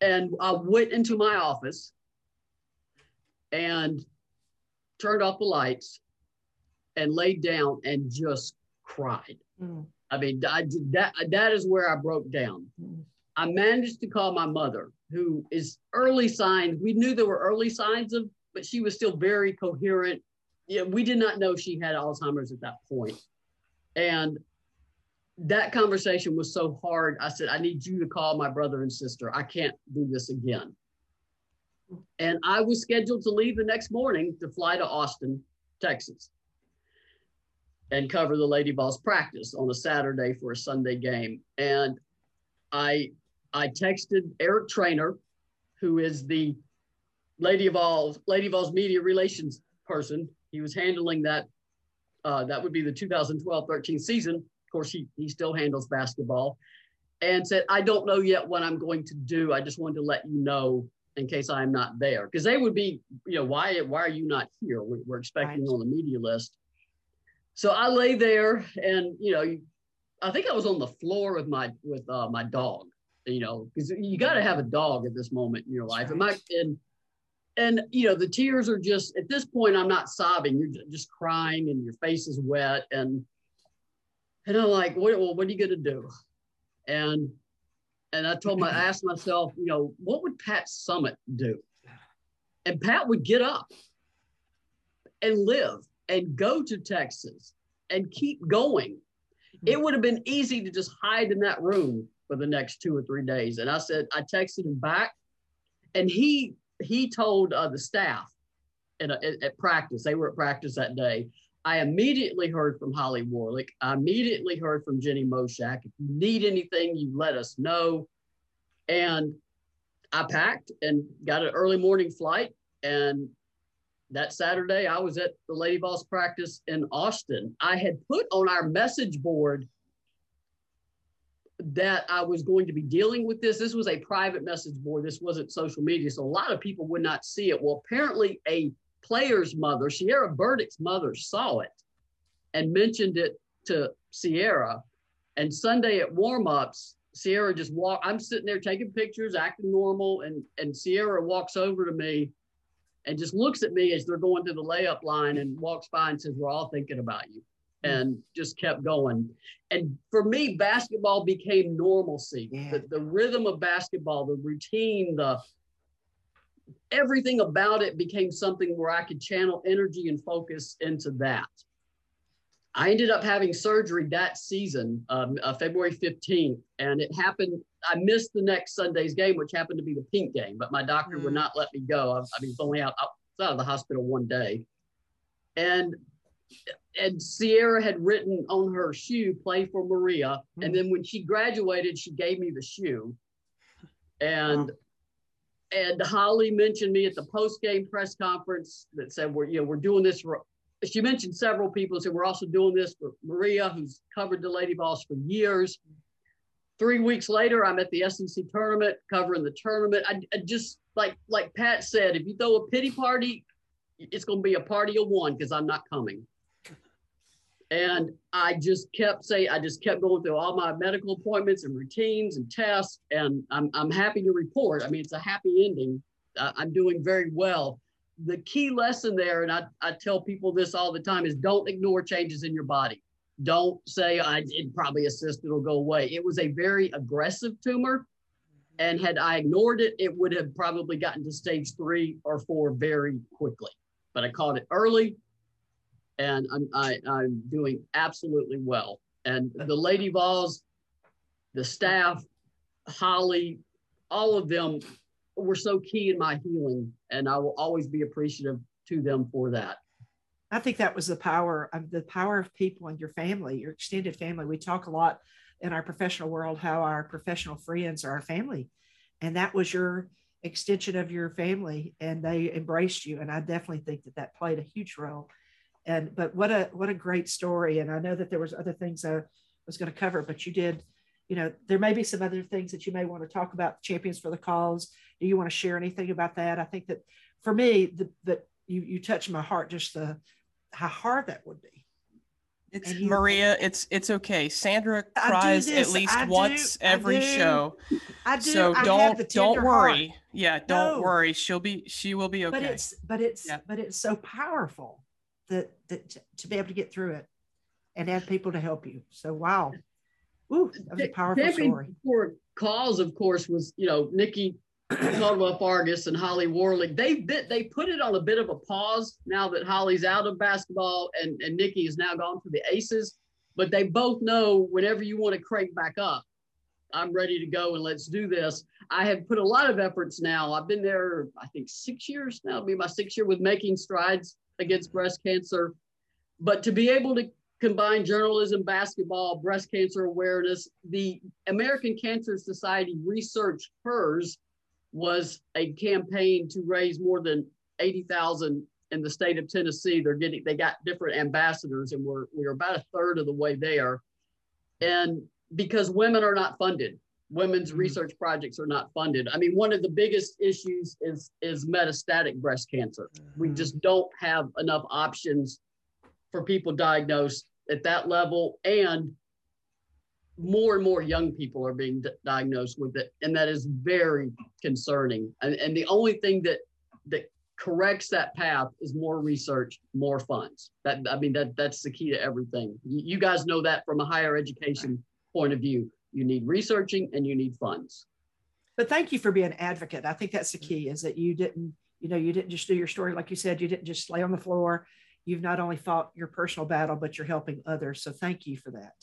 Speaker 4: and I went into my office and turned off the lights and laid down and just cried.
Speaker 3: Mm.
Speaker 4: I mean, I, that that is where I broke down.
Speaker 3: Mm.
Speaker 4: I managed to call my mother, who is early signs. We knew there were early signs of, but she was still very coherent. Yeah, we did not know she had Alzheimer's at that point. And that conversation was so hard. I said, I need you to call my brother and sister. I can't do this again. And I was scheduled to leave the next morning to fly to Austin, Texas, and cover the Lady Vols practice on a Saturday for a Sunday game. And I I texted Eric Trainer, who is the Lady Vols Lady Vols media relations person. He was handling that. Uh, that would be the 2012-13 season. Of course, he he still handles basketball, and said, "I don't know yet what I'm going to do. I just wanted to let you know in case I'm not there, because they would be, you know, why why are you not here? We're, we're expecting you
Speaker 3: Right.
Speaker 4: on the media list." So I lay there, and you know, I think I was on the floor with my with uh, my dog. You know, because you got to have a dog at this moment in your life. And my and and you know the tears are just at this point. I'm not sobbing. You're just crying, and your face is wet. And and I'm like, what? Well, what are you gonna do? And and I told my, I asked myself, you know, what would Pat Summitt do? And Pat would get up and live and go to Texas and keep going. It would have been easy to just hide in that room for the next two or three days. And I said, I texted him back, and he he told uh, the staff at, at, at practice. They were at practice that day. I immediately heard from Holly Warlick. I immediately heard from Jenny Moshak. If you need anything, you let us know. And I packed and got an early morning flight And that Saturday, I was at the Lady Vols practice in Austin. I had put on our message board that I was going to be dealing with this. This was a private message board. This wasn't social media. So a lot of people would not see it. Well, apparently a player's mother, Cierra Burdick's mother, saw it and mentioned it to Cierra. And Sunday at warm-ups, Cierra just walk. I'm sitting there taking pictures, acting normal, and and Cierra walks over to me and just looks at me as they're going to the layup line and walks by and says, We're all thinking about you. Hmm. And just kept going. And for me, basketball became normalcy. Yeah. The, the rhythm of basketball, the routine, the everything about it became something where I could channel energy and focus into that. I ended up having surgery that season, um, uh, February 15th, and it happened. I missed the next Sunday's game, which happened to be the pink game, but my doctor mm. would not let me go. I, I mean, was only out, out of the hospital one day. And and Cierra had written on her shoe, play for Maria. Mm. And then when she graduated, she gave me the shoe. And wow. And Holly mentioned me at the post-game press conference that said we're you know we're doing this for she mentioned several people and said we're also doing this for Maria, who's covered the Lady Vols for years. Three weeks later, I'm at the SEC tournament covering the tournament. I, I just like like Pat said, if you throw a pity party, it's going to be a party of one because I'm not coming. And I just kept saying, I just kept going through all my medical appointments and routines and tests. And I'm, I'm happy to report. I mean, it's a happy ending. I'm doing very well the key lesson there, and I, I tell people this all the time, is don't ignore changes in your body. Don't say I it probably assist it'll go away. It was a very aggressive tumor, and had I ignored it, it would have probably gotten to stage three or four very quickly. But I caught it early, and I'm I, am i am doing absolutely well. And the Lady Vols, the staff, Holly, all of them were so key in my healing, and I will always be appreciative to them for that.
Speaker 3: I think that was the power of the power of people and your family, your extended family. We talk a lot in our professional world how our professional friends are our family, and that was your extension of your family, and they embraced you. And I definitely think that that played a huge role. And but what a what a great story! And I know that there was other things I was going to cover, but you did you know, there may be some other things that you may want to talk about champions for the cause. Do you want to share anything about that? I think that for me, the, that you, you touch my heart, just the, how hard that would be.
Speaker 2: It's you, Maria. It's it's okay. Sandra cries at least I once every show. I do. So don't don't worry. Heart. Yeah, don't no. worry. She'll be she will be okay.
Speaker 3: But it's but it's yeah. but it's so powerful that that to be able to get through it and have people to help you. So wow. Ooh, that was a powerful story.
Speaker 4: For cause, of course, was you know Nikki Caldwell Fargas and Holly Warlick. They bit they put it on a bit of a pause now that Holly's out of basketball and and Nikki is now gone to the Aces. But they both know whenever you want to crank back up, I'm ready to go and let's do this. I have put a lot of efforts now. I've been there, I think, six years now. It'll be my sixth year with making strides against breast cancer. But to be able to combine journalism, basketball, breast cancer awareness. The American Cancer Society research hers was a campaign to raise more than 80,000 in the state of Tennessee. They're getting, they got different ambassadors and we're, we're about a third of the way there. And because women are not funded, women's mm-hmm. research projects are not funded. I mean, one of the biggest issues is, is metastatic breast cancer. Mm-hmm. We just don't have enough options for people diagnosed at that level and more and more young people are being d- diagnosed with it and that is very concerning and, and the only thing that that corrects that path is more research more funds that i mean that that's the key to everything you, you guys know that from a higher education point of view you need researching and you need funds
Speaker 3: but thank you for being an advocate i think that's the key is that you didn't you know you didn't just do your story like you said you didn't just lay on the floor you've not only fought your personal battle, but you're helping others. So thank you for that.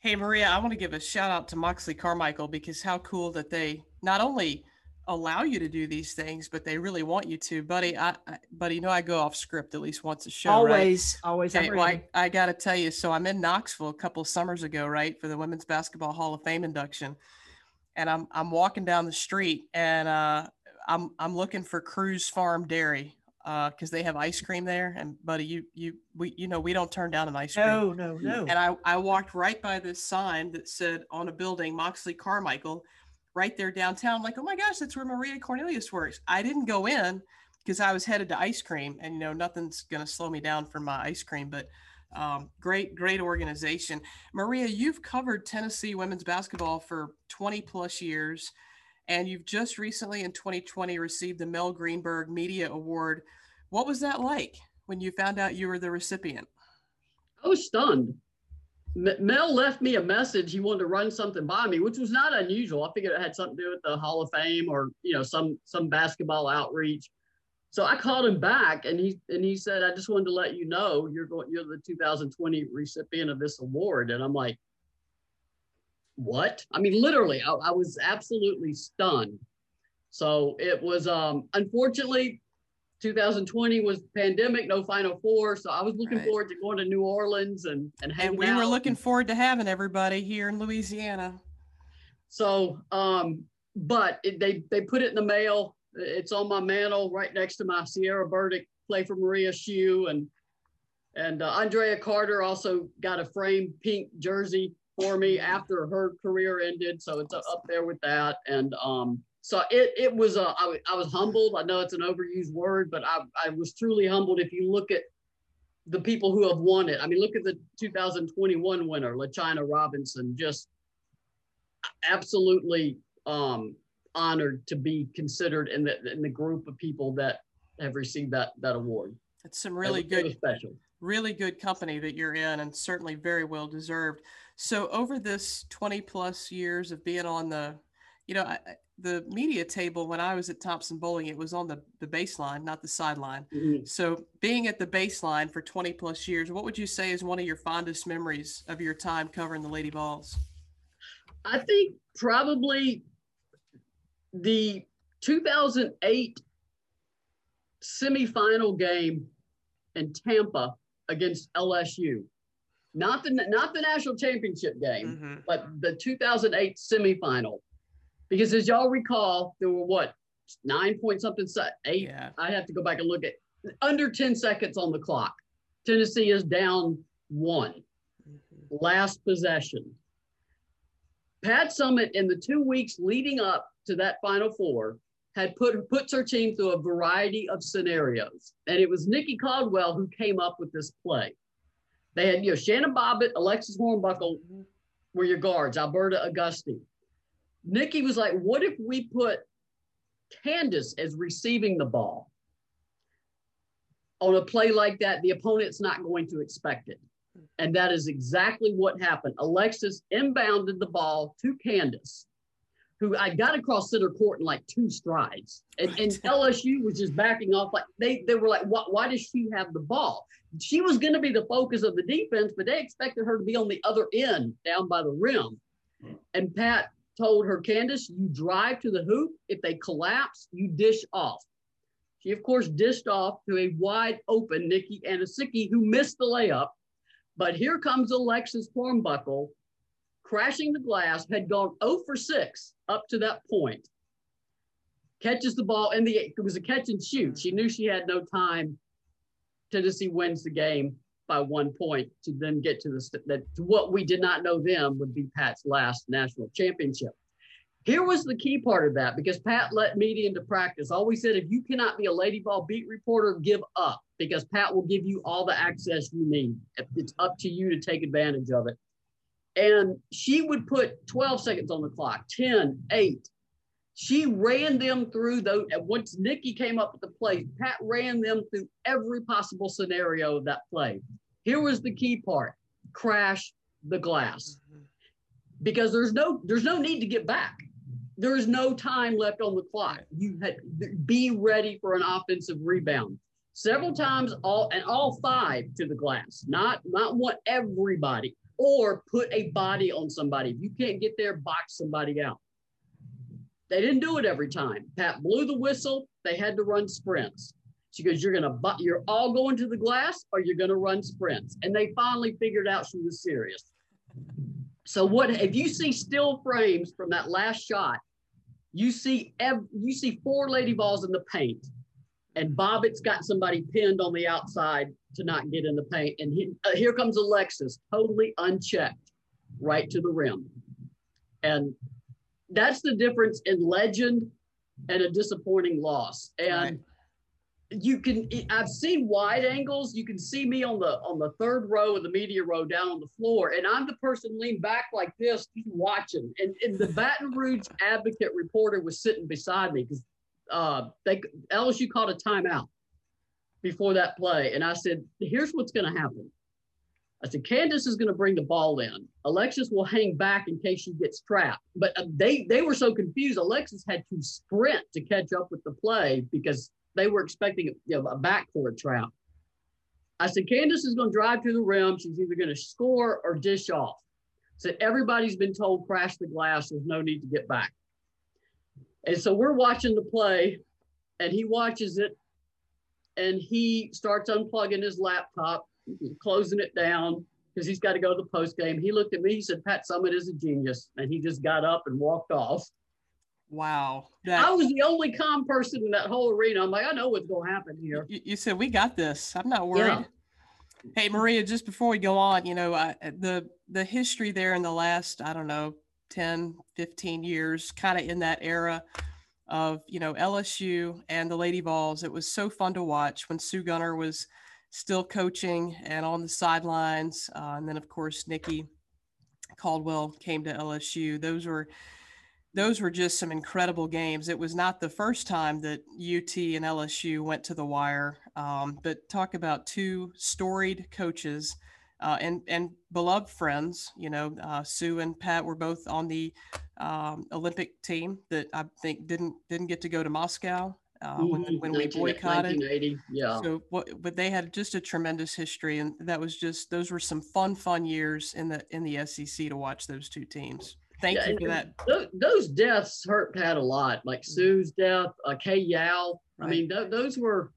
Speaker 2: Hey, Maria, I want to give a shout out to Moxley Carmichael because how cool that they not only allow you to do these things, but they really want you to, buddy. I, I buddy, you know, I go off script at least once a show.
Speaker 3: Always,
Speaker 2: right?
Speaker 3: always.
Speaker 2: Okay, well, I, I got to tell you, so I'm in Knoxville a couple summers ago, right, for the Women's Basketball Hall of Fame induction, and I'm I'm walking down the street, and uh, I'm I'm looking for Cruise Farm Dairy uh, because uh, they have ice cream there. And buddy, you you we you know we don't turn down an ice cream.
Speaker 3: No, no, no.
Speaker 2: And I I walked right by this sign that said on a building Moxley Carmichael, right there downtown. I'm like, oh my gosh, that's where Maria Cornelius works. I didn't go in because I was headed to ice cream, and you know nothing's gonna slow me down for my ice cream, but. Um, great, great organization. Maria, you've covered Tennessee women's basketball for 20 plus years. And you've just recently in 2020 received the Mel Greenberg Media Award. What was that like when you found out you were the recipient?
Speaker 4: I was stunned. Mel left me a message. He wanted to run something by me, which was not unusual. I figured it had something to do with the Hall of Fame or you know some some basketball outreach. So I called him back, and he and he said, "I just wanted to let you know you're going. You're the 2020 recipient of this award." And I'm like, what? I mean, literally, I, I was absolutely stunned. So it was, um, unfortunately, 2020 was pandemic, no Final Four. So I was looking right. forward to going to New Orleans and and
Speaker 2: hanging
Speaker 4: And
Speaker 2: we
Speaker 4: out.
Speaker 2: were looking forward to having everybody here in Louisiana.
Speaker 4: So, um, but it, they they put it in the mail. It's on my mantle right next to my Cierra Burdick play for Maria shoe and and uh, Andrea Carter also got a framed pink jersey for me [laughs] after her career ended. So it's up there with that. And um, so it, it was, uh, I, I was humbled. I know it's an overused word, but I, I was truly humbled. If you look at the people who have won it, I mean, look at the 2021 winner, LaChina Robinson, just absolutely um, honored to be considered in the, in the group of people that have received that, that award.
Speaker 2: It's some really good, special really good company that you're in and certainly very well deserved. So over this 20 plus years of being on the, you know, I, the media table when I was at Thompson-Boling, it was on the, the baseline, not the sideline. Mm-hmm. So being at the baseline for 20 plus years, what would you say is one of your fondest memories of your time covering the Lady Vols?
Speaker 4: I think probably the 2008 semifinal game in Tampa against LSU. Not the not the national championship game, mm-hmm. but the 2008 semifinal. Because as y'all recall, there were what nine point something eight. Yeah. I have to go back and look at under 10 seconds on the clock. Tennessee is down one. Mm-hmm. Last possession. Pat Summitt in the two weeks leading up to that Final Four had put puts her team through a variety of scenarios. And it was Nikki Caldwell who came up with this play. They had, you know, Shannon Bobbitt, Alexis Hornbuckle were your guards, Alberta Auguste. Nikki was like, what if we put Candace as receiving the ball? On a play like that, the opponent's not going to expect it. And that is exactly what happened. Alexis inbounded the ball to Candace who I got across center court in like two strides. And, and LSU was just backing off. Like they, they were like, why, why does she have the ball? She was going to be the focus of the defense, but they expected her to be on the other end down by the rim. And Pat told her, Candace, you drive to the hoop. If they collapse, you dish off. She, of course, dished off to a wide open Nicky Anosike, who missed the layup. But here comes Alexis Hornbuckle crashing the glass, had gone 0 for 6 up to that point. Catches the ball in the it was a catch and shoot. She knew she had no time. Tennessee wins the game by one point to then get to the that to what we did not know then would be Pat's last national championship. Here was the key part of that because Pat let media into practice. Always said, if you cannot be a Lady Vol beat reporter, give up because Pat will give you all the access you need. It's up to you to take advantage of it. And she would put 12 seconds on the clock, 10, 8. She ran them through those. Once Nikki came up with the play, Pat ran them through every possible scenario of that play. Here was the key part crash the glass. Because there's no there's no need to get back. There is no time left on the clock. You had be ready for an offensive rebound several times all and all five to the glass not not what everybody or put a body on somebody. If you can't get there, box somebody out. They didn't do it every time. Pat blew the whistle. They had to run sprints. She goes, "You're gonna, you're all going to the glass, or you're gonna run sprints." And they finally figured out she was serious. So what? If you see still frames from that last shot, You see, ev- you see four lady vols in the paint, and Bobbitt's got somebody pinned on the outside to not get in the paint, and he, uh, here comes Alexis, totally unchecked, right to the rim, and that's the difference in legend and a disappointing loss. And
Speaker 2: Right.
Speaker 4: you can I've seen wide angles. You can see me on the on the third row of the media row down on the floor, and I'm the person leaned back like this, watching. And, and the Baton Rouge Advocate reporter was sitting beside me because uh, they LSU called a timeout before that play, and I said, "Here's what's going to happen." I said, Candace is going to bring the ball in. Alexis will hang back in case she gets trapped. But uh, they they were so confused. Alexis had to sprint to catch up with the play because they were expecting you know, a backcourt trap. I said, Candace is going to drive to the rim. She's either going to score or dish off. Said, everybody's been told crash the glass. There's no need to get back. And so we're watching the play, and he watches it, and he starts unplugging his laptop closing it down because he's got to go to the post game. He looked at me, he said, Pat Summitt is a genius. And he just got up and walked off.
Speaker 2: Wow.
Speaker 4: I was the only calm person in that whole arena. I'm like, I know what's going to happen here.
Speaker 2: you, you said we got this. I'm not worried.
Speaker 4: Yeah.
Speaker 2: Hey Maria, just before we go on, you know, I, the the history there in the last, I don't know, 10, 15 years, kind of in that era of, you know, LSU and the Lady Vols. It was so fun to watch when Sue Gunter was still coaching and on the sidelines. Uh, and then of course, Nikki Caldwell came to LSU. Those were those were just some incredible games. It was not the first time that UT and LSU went to the wire, um, but talk about two storied coaches uh, and and beloved friends. You know, uh, Sue and Pat were both on the um, Olympic team that I think didn't didn't get to go to Moscow uh, when
Speaker 4: Mhm,
Speaker 2: when we boycotted.
Speaker 4: 1980. Yeah.
Speaker 2: So, what, but they had just a tremendous history, and that was just those were some fun, fun years in the in the SEC to watch those two teams. Thank
Speaker 4: Yeah,
Speaker 2: you for that.
Speaker 4: Those, those deaths hurt Pat a lot, like Sue's death, uh, Kay Yow. I mean, th- those were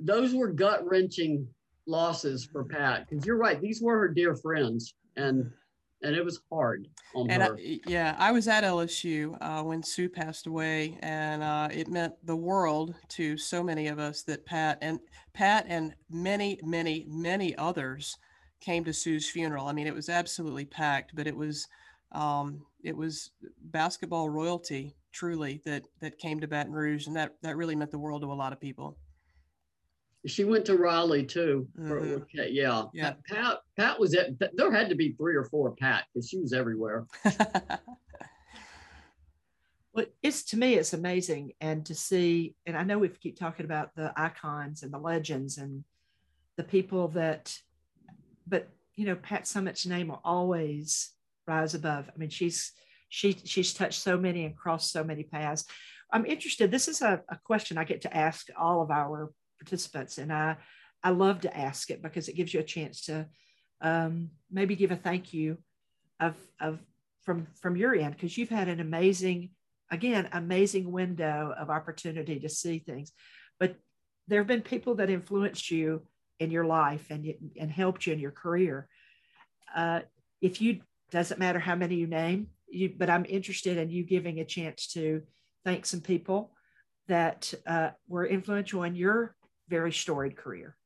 Speaker 4: those were gut wrenching losses for Pat because you're right; these were her dear friends, and and it was hard on
Speaker 2: And
Speaker 4: her.
Speaker 2: I, yeah, I was at LSU uh, when Sue passed away, and uh, it meant the world to so many of us that Pat and Pat and many, many, many others came to Sue's funeral. I mean, it was absolutely packed, but it was um, it was basketball royalty truly that that came to Baton Rouge, and that that really meant the world to a lot of people.
Speaker 4: She went to Raleigh too. for-
Speaker 2: Mhm.
Speaker 4: okay, yeah.
Speaker 2: Yeah.
Speaker 4: Pat Pat was at there had to be three or four Pat because she was everywhere. [laughs]
Speaker 3: Well, it's to me, it's amazing, and to see, and I know we keep talking about the icons and the legends and the people that, but you know, Pat Summitt's name will always rise above. I mean, she's she she's touched so many and crossed so many paths. I'm interested. This is a, a question I get to ask all of our participants, and I I love to ask it because it gives you a chance to um, maybe give a thank you of of from from your end because you've had an amazing again amazing window of opportunity to see things. But there have been people that influenced you in your life and and helped you in your career. Uh, if you doesn't matter how many you name you but i'm interested in you giving a chance to thank some people that uh, were influential in your very storied career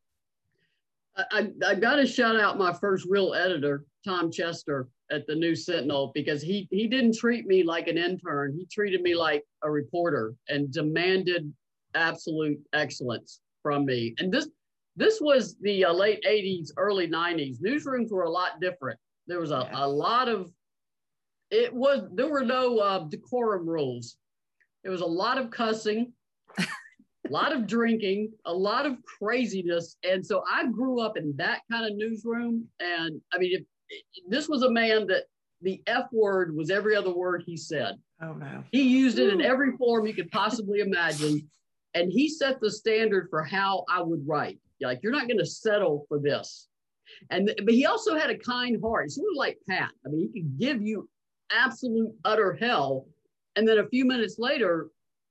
Speaker 4: I, I, got to shout out my first real editor, Tom Chester at the News Sentinel, because he he didn't treat me like an intern. He treated me like a reporter and demanded absolute excellence from me. And this this was the uh, late '80s, early '90s. Newsrooms were a lot different. There was a,
Speaker 3: Yeah.
Speaker 4: a lot of it was there were no uh, decorum rules. There was a lot of cussing [laughs] a lot of drinking, a lot of craziness. And so I grew up in that kind of newsroom. And I mean, if, this was a man that the F word was every other word he said.
Speaker 3: oh no
Speaker 4: He used it in every form you could possibly imagine. And he set the standard for how I would write. Like, you're not going to settle for this. And but he also had a kind heart. He's sort of like Pat. I mean, he could give you absolute utter hell, and then a few minutes later,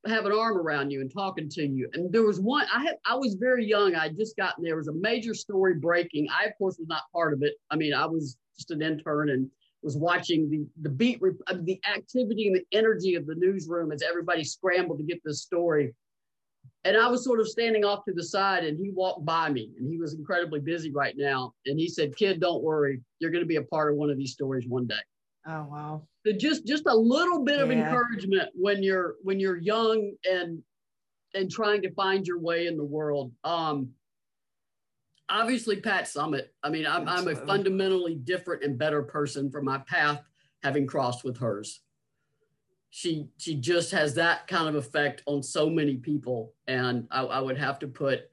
Speaker 4: have an arm around you and talking to you. And there was one. I had. I was very young. I just gotten there. was a major story breaking. I of course was not part of it. I mean, I was just an intern, and was watching the the beat, uh, the activity and the energy of the newsroom as everybody scrambled to get this story. And I was sort of standing off to the side, and he walked by me, and he was incredibly busy right now. And he said, "Kid, don't worry, you're going to be a part of one of these stories one day."
Speaker 3: Oh wow!
Speaker 4: So just just a little bit of encouragement when you're when you're young and and trying to find your way in the world. Um, obviously Pat Summitt. I mean, I'm, I'm a fundamentally different and better person for my path having crossed with hers. She she just has that kind of effect on so many people, and I, I would have to put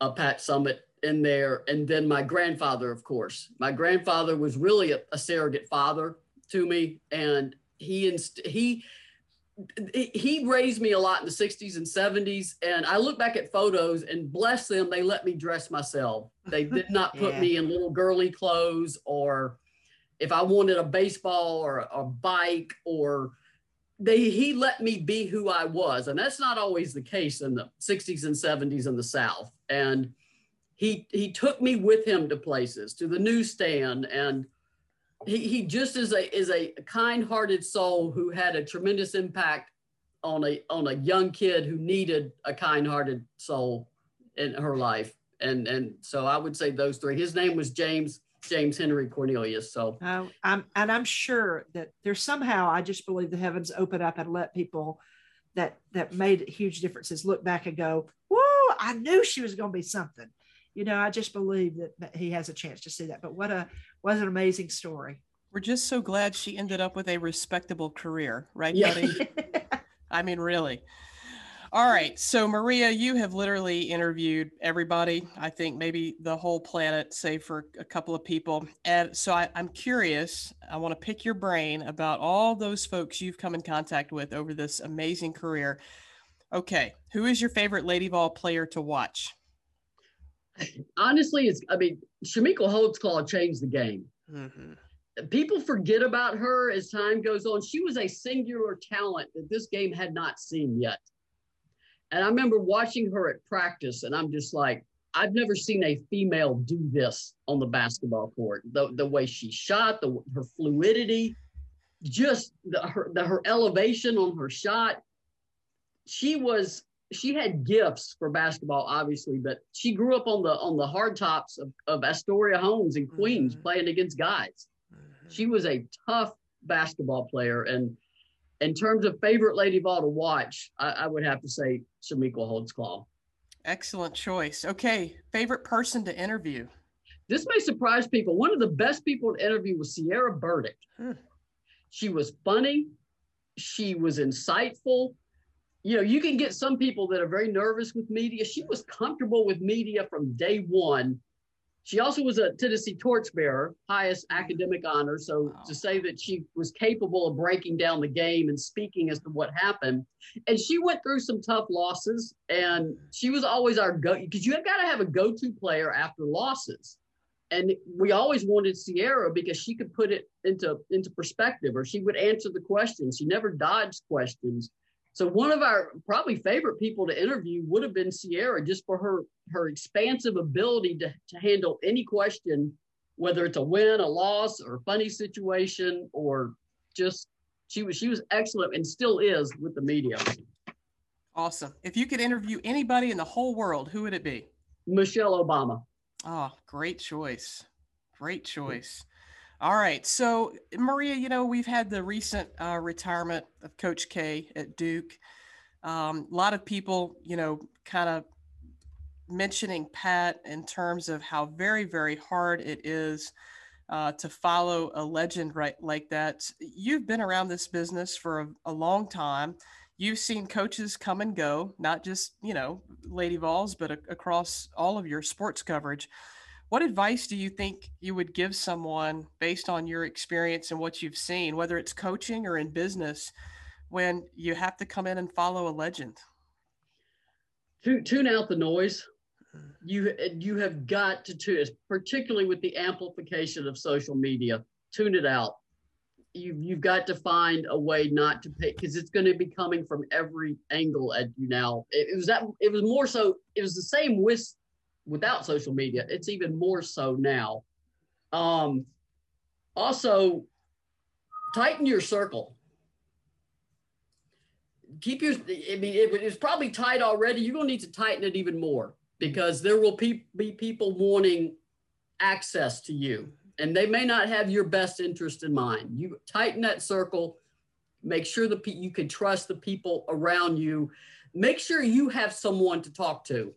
Speaker 4: a Pat Summitt in there, and then my grandfather, of course. My grandfather was really a, a surrogate father to me, and he inst- he he raised me a lot in the 60s and 70s and i look back at photos and bless them they let me dress myself. They [laughs] did not put yeah. me in little girly clothes or if i wanted a baseball or a, a bike or they he let me be who i was. And that's not always the case in the 60s and 70s in the south. And he he took me with him to places to the newsstand and he, he just is a is a kind-hearted soul who had a tremendous impact on a on a young kid who needed a kind-hearted soul in her life. And and so i would say those three. His name was james james henry cornelius so.
Speaker 3: Uh, i'm and i'm sure that there's somehow i just believe the heavens open up and let people that that made huge differences look back and go whoa i knew she was going to be something you know, I just believe that, that he has a chance to see that. But what a what an amazing story.
Speaker 2: We're just so glad she ended up with a respectable career, right, yeah. buddy? [laughs] I mean, really. All right. So, Maria, you have literally interviewed everybody, I think maybe the whole planet, save for a couple of people. And so I, am curious, I want to pick your brain about all those folks you've come in contact with over this amazing career. Okay. Who is your favorite Lady Vol player to watch?
Speaker 4: Honestly, it's I mean, Chamique Holdsclaw changed the game. Mm-hmm. People forget about her as time goes on. She was a singular talent that this game had not seen yet. And I remember watching her at practice, and I'm just like, I've never seen a female do this on the basketball court. The, the way she shot, the, her fluidity, just the, her, the, her elevation on her shot. She was she had gifts for basketball, obviously, but she grew up on the on the hard tops of, of Astoria homes in Queens mm-hmm. playing against guys. Mm-hmm. She was a tough basketball player. And in terms of favorite Lady Vol to watch, I, I would have to say Chamique Holdsclaw.
Speaker 2: Excellent choice. Okay. Favorite person to interview.
Speaker 4: This may surprise people. One of the best people to interview was Cierra Burdick. Hmm. She was funny. She was insightful you know, you can get some people that are very nervous with media. She was comfortable with media from day one. She also was a Tennessee torchbearer, highest mm-hmm. academic honor. So wow. to say that she was capable of breaking down the game and speaking as to what happened, and she went through some tough losses, and she was always our go because you have got to have a go-to player after losses. And we always wanted Cierra because she could put it into into perspective, or she would answer the questions. She never dodged questions so one of our probably favorite people to interview would have been Cierra, just for her her expansive ability to, to handle any question, whether it's a win, a loss, or a funny situation, or just she was she was excellent and still is with the media.
Speaker 2: Awesome. If you could interview anybody in the whole world, who would it be?
Speaker 4: Michelle Obama.
Speaker 2: Oh, great choice. Great choice. All right. So, Maria, you know, we've had the recent uh, retirement of Coach K at Duke. Um, a lot of people, you know, kind of mentioning Pat in terms of how very, very hard it is uh, to follow a legend right like that. You've been around this business for a, a long time. You've seen coaches come and go, not just, you know, Lady Vols, but a- across all of your sports coverage. What advice do you think you would give someone based on your experience and what you've seen, whether it's coaching or in business, when you have to come in and follow a legend?
Speaker 4: Tune out the noise. Mm. You you have got to tune, particularly with the amplification of social media. Tune it out. You you've got to find a way not to pay because it's going to be coming from every angle at you now. It, it was that it was more so. It was the same with without social media. It's even more so now. Um, Also, tighten your circle. Keep your, I mean, it, it's probably tight already. You're going to need to tighten it even more because there will pe- be people wanting access to you and they may not have your best interest in mind. You tighten that circle, make sure that you can trust the people around you. Make sure you have someone to talk to.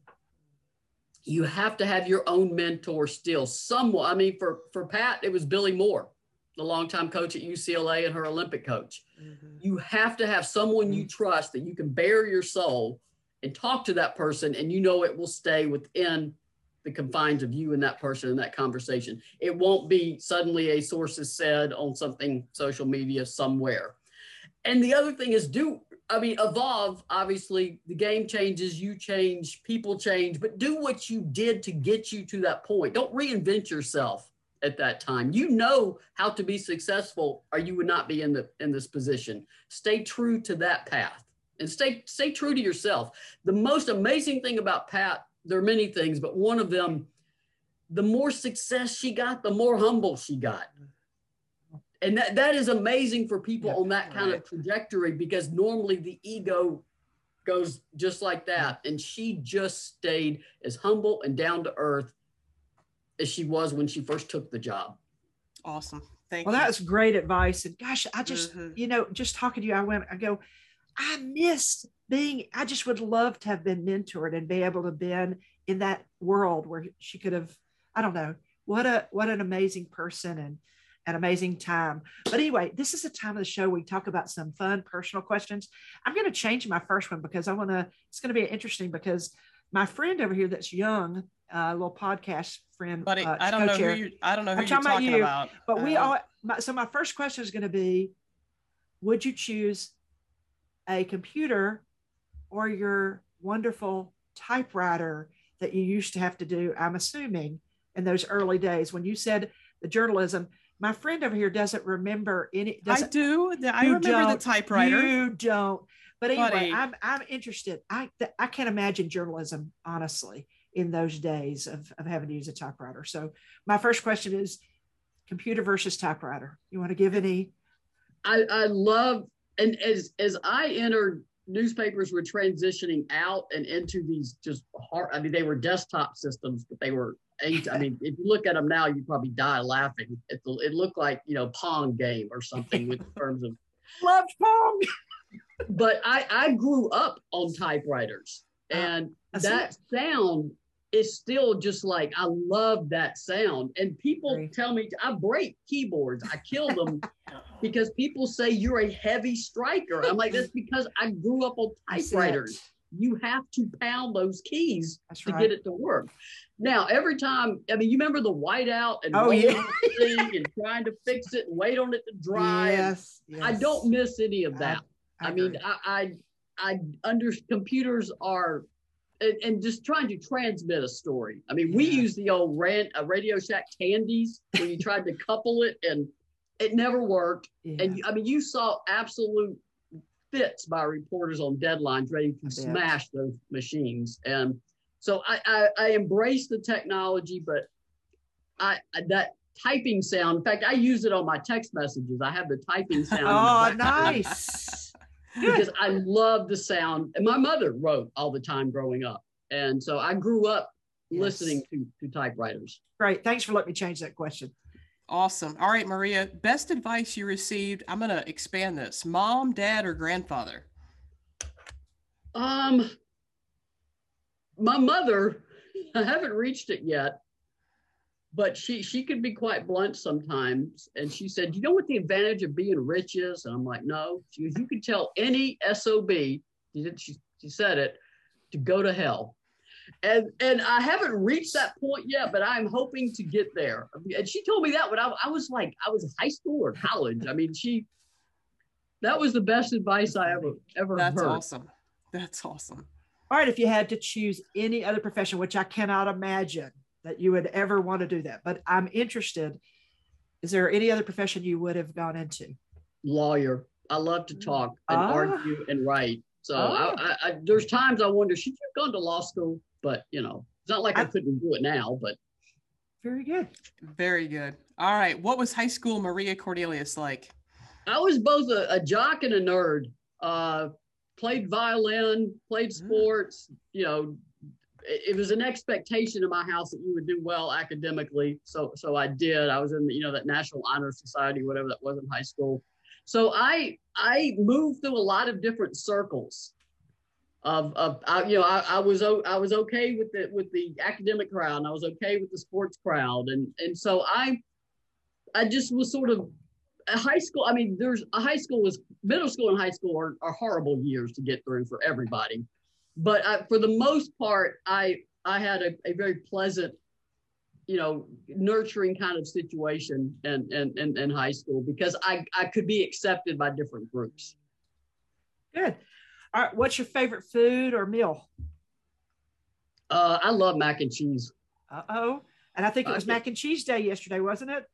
Speaker 4: You have to have your own mentor still. Someone, I mean, for, for Pat, it was Billie Moore, the longtime coach at UCLA and her Olympic coach. Mm-hmm. You have to have someone you trust that you can bare your soul and talk to that person and you know it will stay within the confines of you and that person in that conversation. It won't be suddenly a source is said on something social media somewhere. And the other thing is do I mean evolve obviously the game changes, you change, people change, but do what you did to get you to that point. Don't reinvent yourself at that time. You know how to be successful or you would not be in the in this position. Stay true to that path and stay stay true to yourself. The most amazing thing about Pat there are many things, but one of them, the more success she got, the more humble she got. And that, that is amazing for people yeah, on that kind right. of trajectory because normally the ego goes just like that. And she just stayed as humble and down to earth as she was when she first took the job.
Speaker 2: Awesome. Thank you.
Speaker 3: well,
Speaker 2: you.
Speaker 3: that's great advice. And gosh, I just, mm-hmm. you know, just talking to you, I went, I go, I missed being, I just would love to have been mentored and be able to been in that world where she could have, I don't know, what a what an amazing person and an amazing time. But anyway, this is a time of the show we talk about some fun personal questions. I'm going to change my first one because I want to. It's going to be interesting because my friend over here that's young, a uh, little podcast friend,
Speaker 2: buddy. Uh, I don't know who you. I don't know who I'm you're talking, about, you, about.
Speaker 3: But uh, we all. My, so my first question is going to be: Would you choose a computer or your wonderful typewriter that you used to have to do, I'm assuming, in those early days when you said the journalism. My friend over here doesn't remember any.
Speaker 2: Doesn't, I do. I remember the typewriter.
Speaker 3: You don't. But anyway, Buddy. I'm I'm interested. I I can't imagine journalism honestly in those days of, of having to use a typewriter. So my first question is computer versus typewriter. You want to give any?
Speaker 4: I, I love and as as I entered, newspapers were transitioning out and into these just hard. I mean, they were desktop systems, but they were eight. I mean, if you look at them now, you probably die laughing. It, it looked like you know Pong game or something with terms of [laughs]
Speaker 3: love Pong.
Speaker 4: but I I grew up on typewriters, uh, and uh, that sound is still just like I love that sound. And people tell me I break keyboards, I kill them [laughs] because people say you're a heavy striker. I'm like, that's because I grew up on typewriters. You have to pound those keys that's to right. get it to work. Now, every time, I mean, you remember the whiteout and
Speaker 3: oh, yeah.
Speaker 4: and trying to fix it and wait on it to dry.
Speaker 3: Yes, yes.
Speaker 4: I don't miss any of that. I, I, I mean, I, I, I under computers are and, and, just trying to transmit a story. I mean, yeah. we use the old rant, uh, Radio Shack candies where you tried to couple it and it never worked. Yeah. And I mean, you saw absolute fits by reporters on deadlines ready to smash those machines. And so I, I, I embrace the technology, but I that typing sound. In fact, I use it on my text messages. I have the typing sound.
Speaker 3: oh, [laughs] nice
Speaker 4: because I love the sound. And my mother wrote all the time growing up. And so I grew up yes. listening to, to typewriters.
Speaker 3: Great. Thanks for letting me change that question.
Speaker 2: Awesome. All right, Maria, best advice you received. I'm going to expand this mom, dad, or grandfather?
Speaker 4: Um, my mother, I haven't reached it yet, but she she could be quite blunt sometimes. And she said, "You know what the advantage of being rich is?" And I'm like, "No." She goes, "You can tell any sob." She, she she said it to go to hell. And and I haven't reached that point yet, but I'm hoping to get there. And she told me that when I, I was like I was high school or college. I mean, she that was the best advice I ever ever
Speaker 2: That's
Speaker 4: heard.
Speaker 2: awesome. That's awesome.
Speaker 3: All right, if you had to choose any other profession, which I cannot imagine, that you would ever want to do that. But I'm interested. Is there any other profession you would have gone into?
Speaker 4: Lawyer. I love to talk and ah. argue and write. So ah. I, I, I, there's times I wonder, should you have gone to law school? But you know, it's not like I, couldn't do it now. But
Speaker 3: Very good.
Speaker 2: Very good. All right. What was high school Maria Cornelius like?
Speaker 4: I was both a, a jock and a nerd. Uh, played violin, played
Speaker 2: Mm.
Speaker 4: sports. You know, it, it was an expectation in my house that you would do well academically. So, so I did. I was in, the, you know, that National Honor Society, whatever that was in high school. So I, I moved through a lot of different circles. Of, of I, you know, I, I was I was okay with the with the academic crowd, and I was okay with the sports crowd, and and so I, I just was sort of high school. I mean, there's a high school was middle school and high school are, are horrible years to get through for everybody. But I, for the most part, I I had a, a very pleasant, you know, nurturing kind of situation in, in, in, in high school because I, I could be accepted by different groups.
Speaker 3: Good. All right. What's your favorite food or meal?
Speaker 4: Uh, I love mac and cheese.
Speaker 3: Uh oh. And I think it was mac and cheese day yesterday, wasn't it?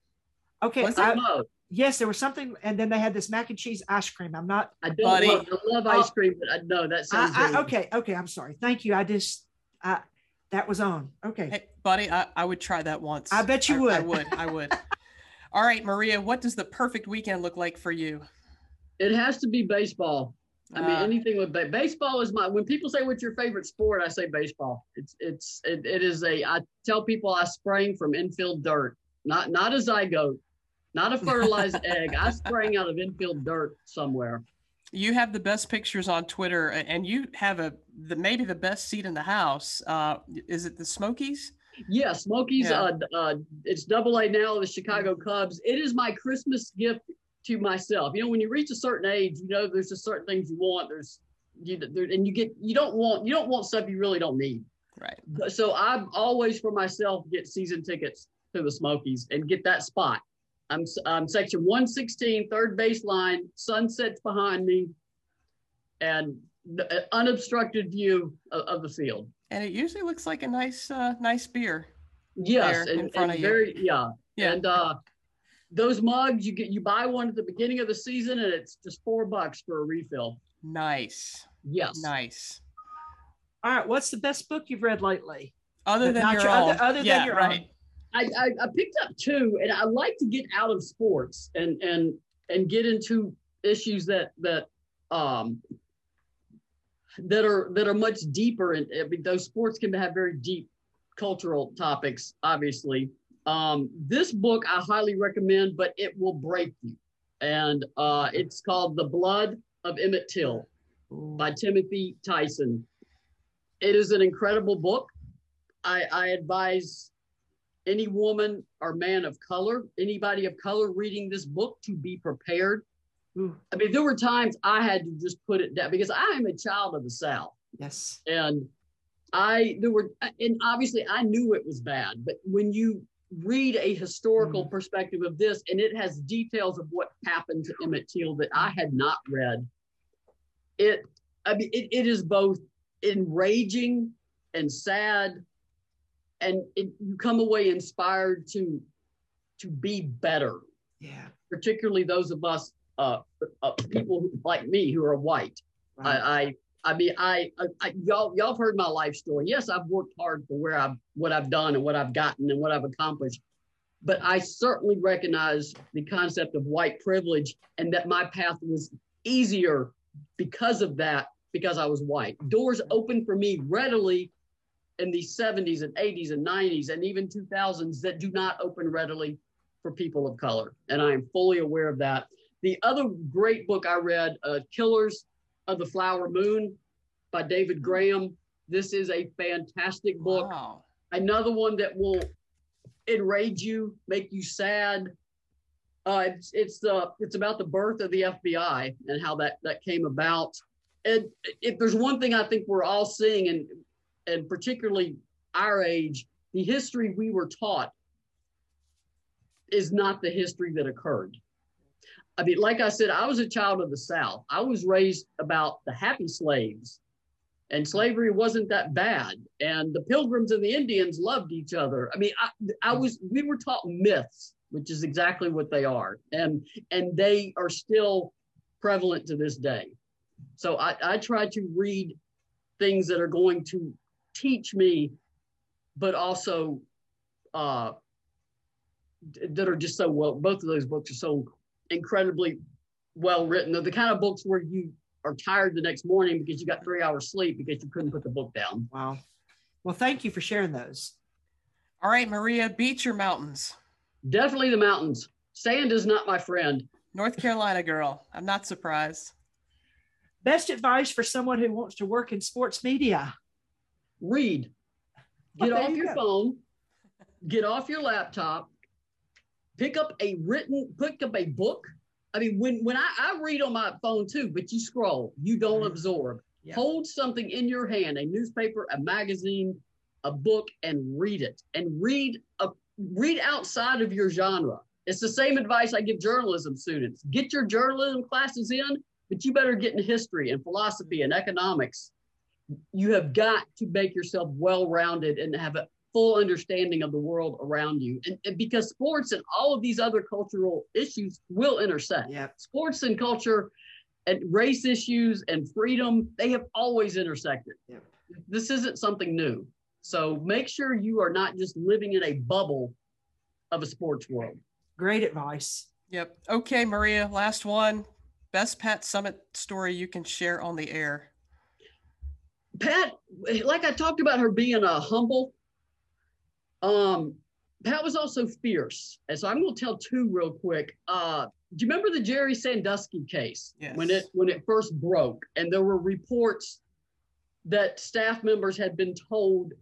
Speaker 3: Okay.
Speaker 2: Was it?
Speaker 3: I-
Speaker 4: no,
Speaker 3: yes, there was something, and then they had this mac and cheese ice cream. I'm not.
Speaker 4: I don't
Speaker 2: Buddy.
Speaker 4: love, I love ice cream, but I, know that sounds
Speaker 3: I, I, okay. Okay. I'm sorry. Thank you. I just. I that was on. Okay.
Speaker 2: Hey, buddy, I, I would try that once.
Speaker 3: I bet you would.
Speaker 2: I
Speaker 3: would.
Speaker 2: would. I would. [laughs] All right, Maria, what does the perfect weekend look like for you?
Speaker 4: It has to be baseball. I mean,
Speaker 2: Uh,
Speaker 4: anything with ba- baseball is my. When people say what's your favorite sport, I say baseball. It's it's it, it is a. I tell people I sprang from infield dirt, not not a zygote, not a fertilized [laughs] egg. I sprang out of infield dirt somewhere.
Speaker 2: you have the best pictures on Twitter, and you have a the maybe the best seat in the house. Uh, is it the Smokies?
Speaker 4: Yeah, Smokies.
Speaker 2: Yeah.
Speaker 4: Uh, uh, it's Double A now. The Chicago Cubs. It is my Christmas gift to myself. You know, when you reach a certain age, you know there's just certain things you want. There's you there, and you get you don't want you don't want stuff you really don't need.
Speaker 2: Right.
Speaker 4: So I always for myself get season tickets to the Smokies and get that spot. I'm, s- I'm section 116, third baseline, sunsets behind me, and the uh, unobstructed view of, of the field.
Speaker 2: And it usually looks like a nice uh, nice beer.
Speaker 4: Yes,
Speaker 2: There in
Speaker 4: and,
Speaker 2: front
Speaker 4: and
Speaker 2: of you.
Speaker 4: very yeah.
Speaker 2: Yeah.
Speaker 4: And uh, those mugs you get you buy one at the beginning of the season and it's just four bucks for a refill.
Speaker 2: Nice.
Speaker 4: Yes.
Speaker 2: Nice.
Speaker 3: All right. What's the best book you've read lately?
Speaker 2: Other than your
Speaker 3: your-
Speaker 2: own.
Speaker 3: other- other than
Speaker 2: yeah,
Speaker 3: your
Speaker 2: right.
Speaker 3: own.
Speaker 4: I, I, I picked up two, and I like to get out of sports and and and get into issues that that um that are that are much deeper. And I mean, those sports can have very deep cultural topics. Obviously, um, this book I highly recommend, but it will break you. And uh, it's called "The Blood of Emmett Till" by Timothy Tyson. It is an incredible book. I, I advise any woman or man of color, anybody of color reading this book to be prepared.
Speaker 3: Ooh,
Speaker 4: I mean, there were times I had to just put it down because I am a child of the South.
Speaker 3: yes.
Speaker 4: And I, there were, and obviously I knew it was bad, but when you read a historical mm. perspective of this and it has details of what happened to Emmett Till that I had not read, it, I mean, it, it is both enraging and sad. And it, you come away inspired to, to be better
Speaker 3: Yeah.
Speaker 4: particularly those of us uh, uh people who, like me who are white.
Speaker 3: Right.
Speaker 4: I, I I mean I, I, I y'all y'all have heard my life story. Yes, I've worked hard for where I've what I've done and what I've gotten and what I've accomplished. But I certainly recognize the concept of white privilege and that my path was easier because of that, because I was white. Doors open for me readily in the 70s and 80s and 90s and even 2000s that do not open readily for people of color. And I am fully aware of that. The other great book I read, uh, Killers of the Flower Moon by David Grann. This is a fantastic book.
Speaker 2: Wow.
Speaker 4: Another one that will enrage you, make you sad. Uh, it's it's the it's about the birth of the FBI and how that that came about. And if there's one thing I think we're all seeing, and and particularly our age, the history we were taught is not the history that occurred. I mean, like I said, I was a child of the South. I was raised about the happy slaves, and slavery wasn't that bad. And the Pilgrims and the Indians loved each other. I mean, I, I was we were taught myths, which is exactly what they are, and and they are still prevalent to this day. So I, I try to read things that are going to teach me, but also uh, that are just so well. Both of those books are so incredibly well written. They're the kind of books where you are tired the next morning because you got three hours sleep because you couldn't put the book down.
Speaker 3: Wow. Well, thank you for sharing those.
Speaker 2: All right, Maria, beach or mountains?
Speaker 4: Definitely the mountains. Sand is not my friend.
Speaker 2: North Carolina girl. I'm not surprised.
Speaker 3: Best advice for someone who wants to work in sports media.
Speaker 4: Read. Get
Speaker 3: Oh,
Speaker 4: off
Speaker 3: you
Speaker 4: your
Speaker 3: go.
Speaker 4: phone. Get off your laptop. Pick up a written, pick up a book. I mean, when when I, I read on my phone too, but you scroll, you don't
Speaker 3: Mhm.
Speaker 4: absorb.
Speaker 3: Yeah.
Speaker 4: Hold something in your hand, a newspaper, a magazine, a book, and read it. And read a read outside of your genre. It's the same advice I give journalism students. Get your journalism classes in, but you better get in history and philosophy and economics. You have got to make yourself well-rounded and have a full understanding of the world around you. And, and because sports and all of these other cultural issues will intersect
Speaker 3: Yeah.
Speaker 4: sports and culture and race issues and freedom, they have always intersected.
Speaker 3: Yep.
Speaker 4: This isn't something new. So make sure you are not just living in a bubble of a sports world.
Speaker 3: Great advice.
Speaker 2: Yep. Okay, Maria, last one. Best Pat Summitt story you can share on the air.
Speaker 4: Pat, like I talked about her being a humble, um, Pat was also fierce. And so I'm going to tell two real quick. Uh, do you remember the Jerry Sandusky case
Speaker 2: Yes.
Speaker 4: when it when it first broke, and there were reports that staff members had been told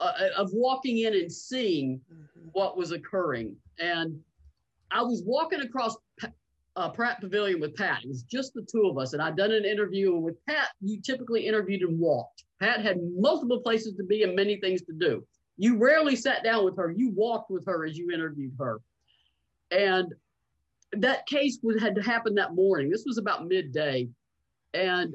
Speaker 4: uh, of walking in and seeing what was occurring. And I was walking across uh, Pratt Pavilion with Pat. It was just the two of us. And I'd done an interview. And with Pat, you typically interviewed and walked. Pat had multiple places to be and many things to do. You rarely sat down with her. You walked with her as you interviewed her. And that case was, had happened that morning. This was about midday. And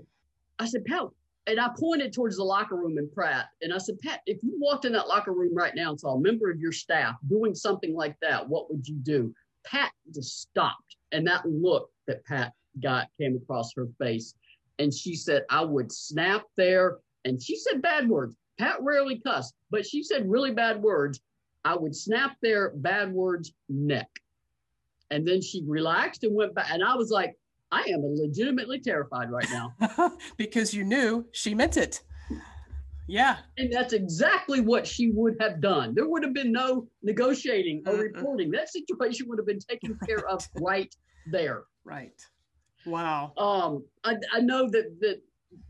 Speaker 4: I said, Pat, and I pointed towards the locker room in Pratt. And I said, Pat, if you walked in that locker room right now and saw a member of your staff doing something like that, what would you do? Pat just stopped. And that look that Pat got came across her face. And she said, I would snap there. And she said bad words. Pat rarely cussed, but she said really bad words. I would snap their bad words neck. And then she relaxed and went back. And I was like, I am legitimately terrified right now. [laughs]
Speaker 2: because you knew she meant it. Yeah.
Speaker 4: And that's exactly what she would have done. There would have been no negotiating or
Speaker 2: Mm-mm.
Speaker 4: reporting. That situation would have been taken [laughs] care of right there.
Speaker 2: Right. Wow.
Speaker 4: Um, I, I know that that